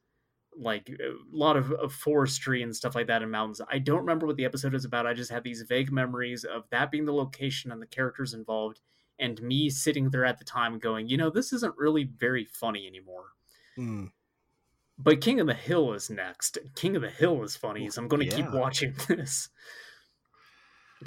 like a lot of, of forestry and stuff like that in mountains. I don't remember what the episode is about. I just have these vague memories of that being the location and the characters involved, and me sitting there at the time going, you know, this isn't really very funny anymore. Mm. But King of the Hill is next. King of the Hill is funny, so I'm going to keep watching *laughs* this.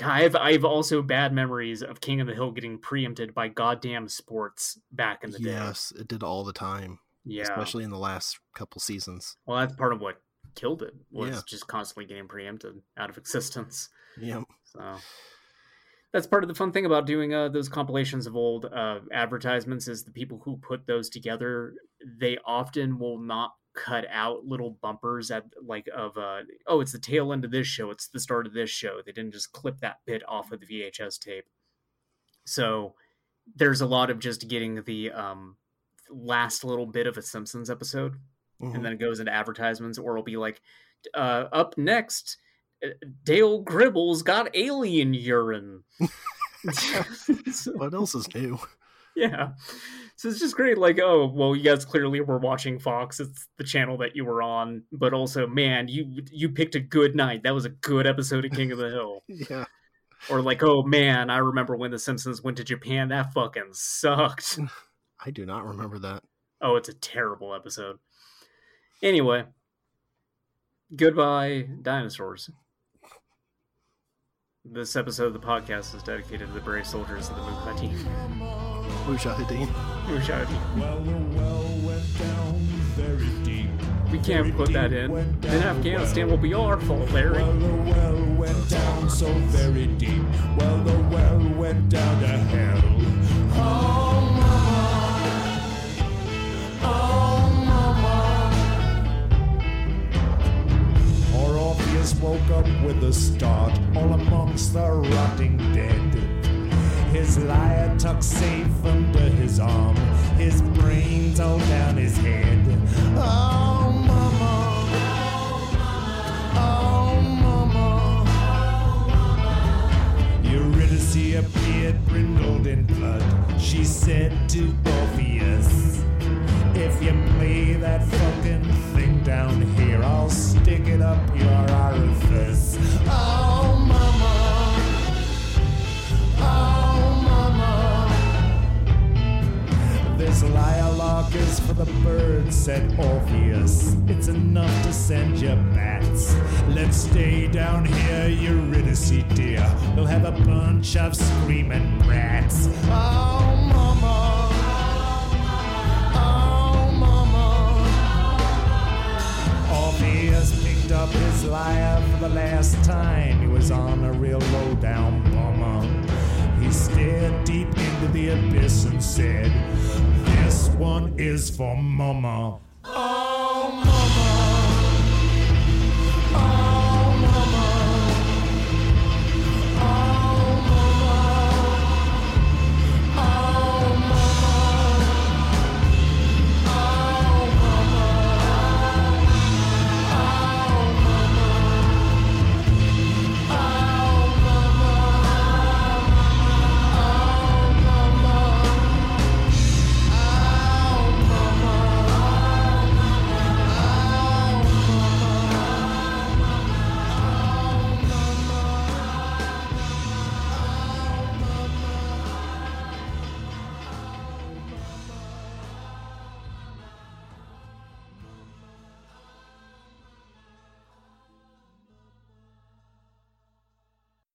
I've I've also bad memories of King of the Hill getting preempted by goddamn sports back in the day. Yes, it did all the time, Yeah. especially in the last couple seasons. Well, that's part of what killed it was Yeah. just constantly getting preempted out of *laughs* existence. Yeah. So that's part of the fun thing about doing uh, those compilations of old uh, advertisements is the people who put those together. They often will not cut out little bumpers at like of uh oh it's the tail end of this show it's the start of this show they didn't just clip that bit off of the vhs tape so there's a lot of just getting the um last little bit of a simpsons episode Mhm. and then it goes into advertisements or it'll be like uh, up next uh, dale gribble's got alien urine So- *laughs* what else is new? yeah. So it's just great. Like, oh, well, you guys clearly were watching Fox. It's the channel that you were on. But also, man, you you picked a good night. That was a good episode of King of the Hill. *laughs* yeah. Or like, oh man, I remember when The Simpsons went to Japan. That fucking sucked. *laughs* I do not remember that. Oh, it's a terrible episode. Anyway, goodbye, dinosaurs. This episode of the podcast is dedicated to the brave soldiers of the Mujahideen. Mujahideen. Mujahideen. Well, the well went down very deep. We can't put that in. Then Afghanistan will be our fault, Larry. Well, the well went down so very deep. Well, the well went down to hell. Oh, woke up with a start, all amongst the rotting dead. His lyre tucked safe under his arm, his brains all down his head. Oh, mama. Oh, mama. Eurydice appeared brindled in blood. She said to Orpheus, If you play that fucking thing down here, I'll stick it up your orifice. Oh, mama. Oh, mama. This lilac is for the birds, said Orpheus. It's enough to send you bats. Let's stay down here, Eurydice, dear. We'll have a bunch of screaming brats. Oh, mama. Up his lyre for the last time. He was on a real low down bummer. He stared deep into the abyss and said, This one is for mama.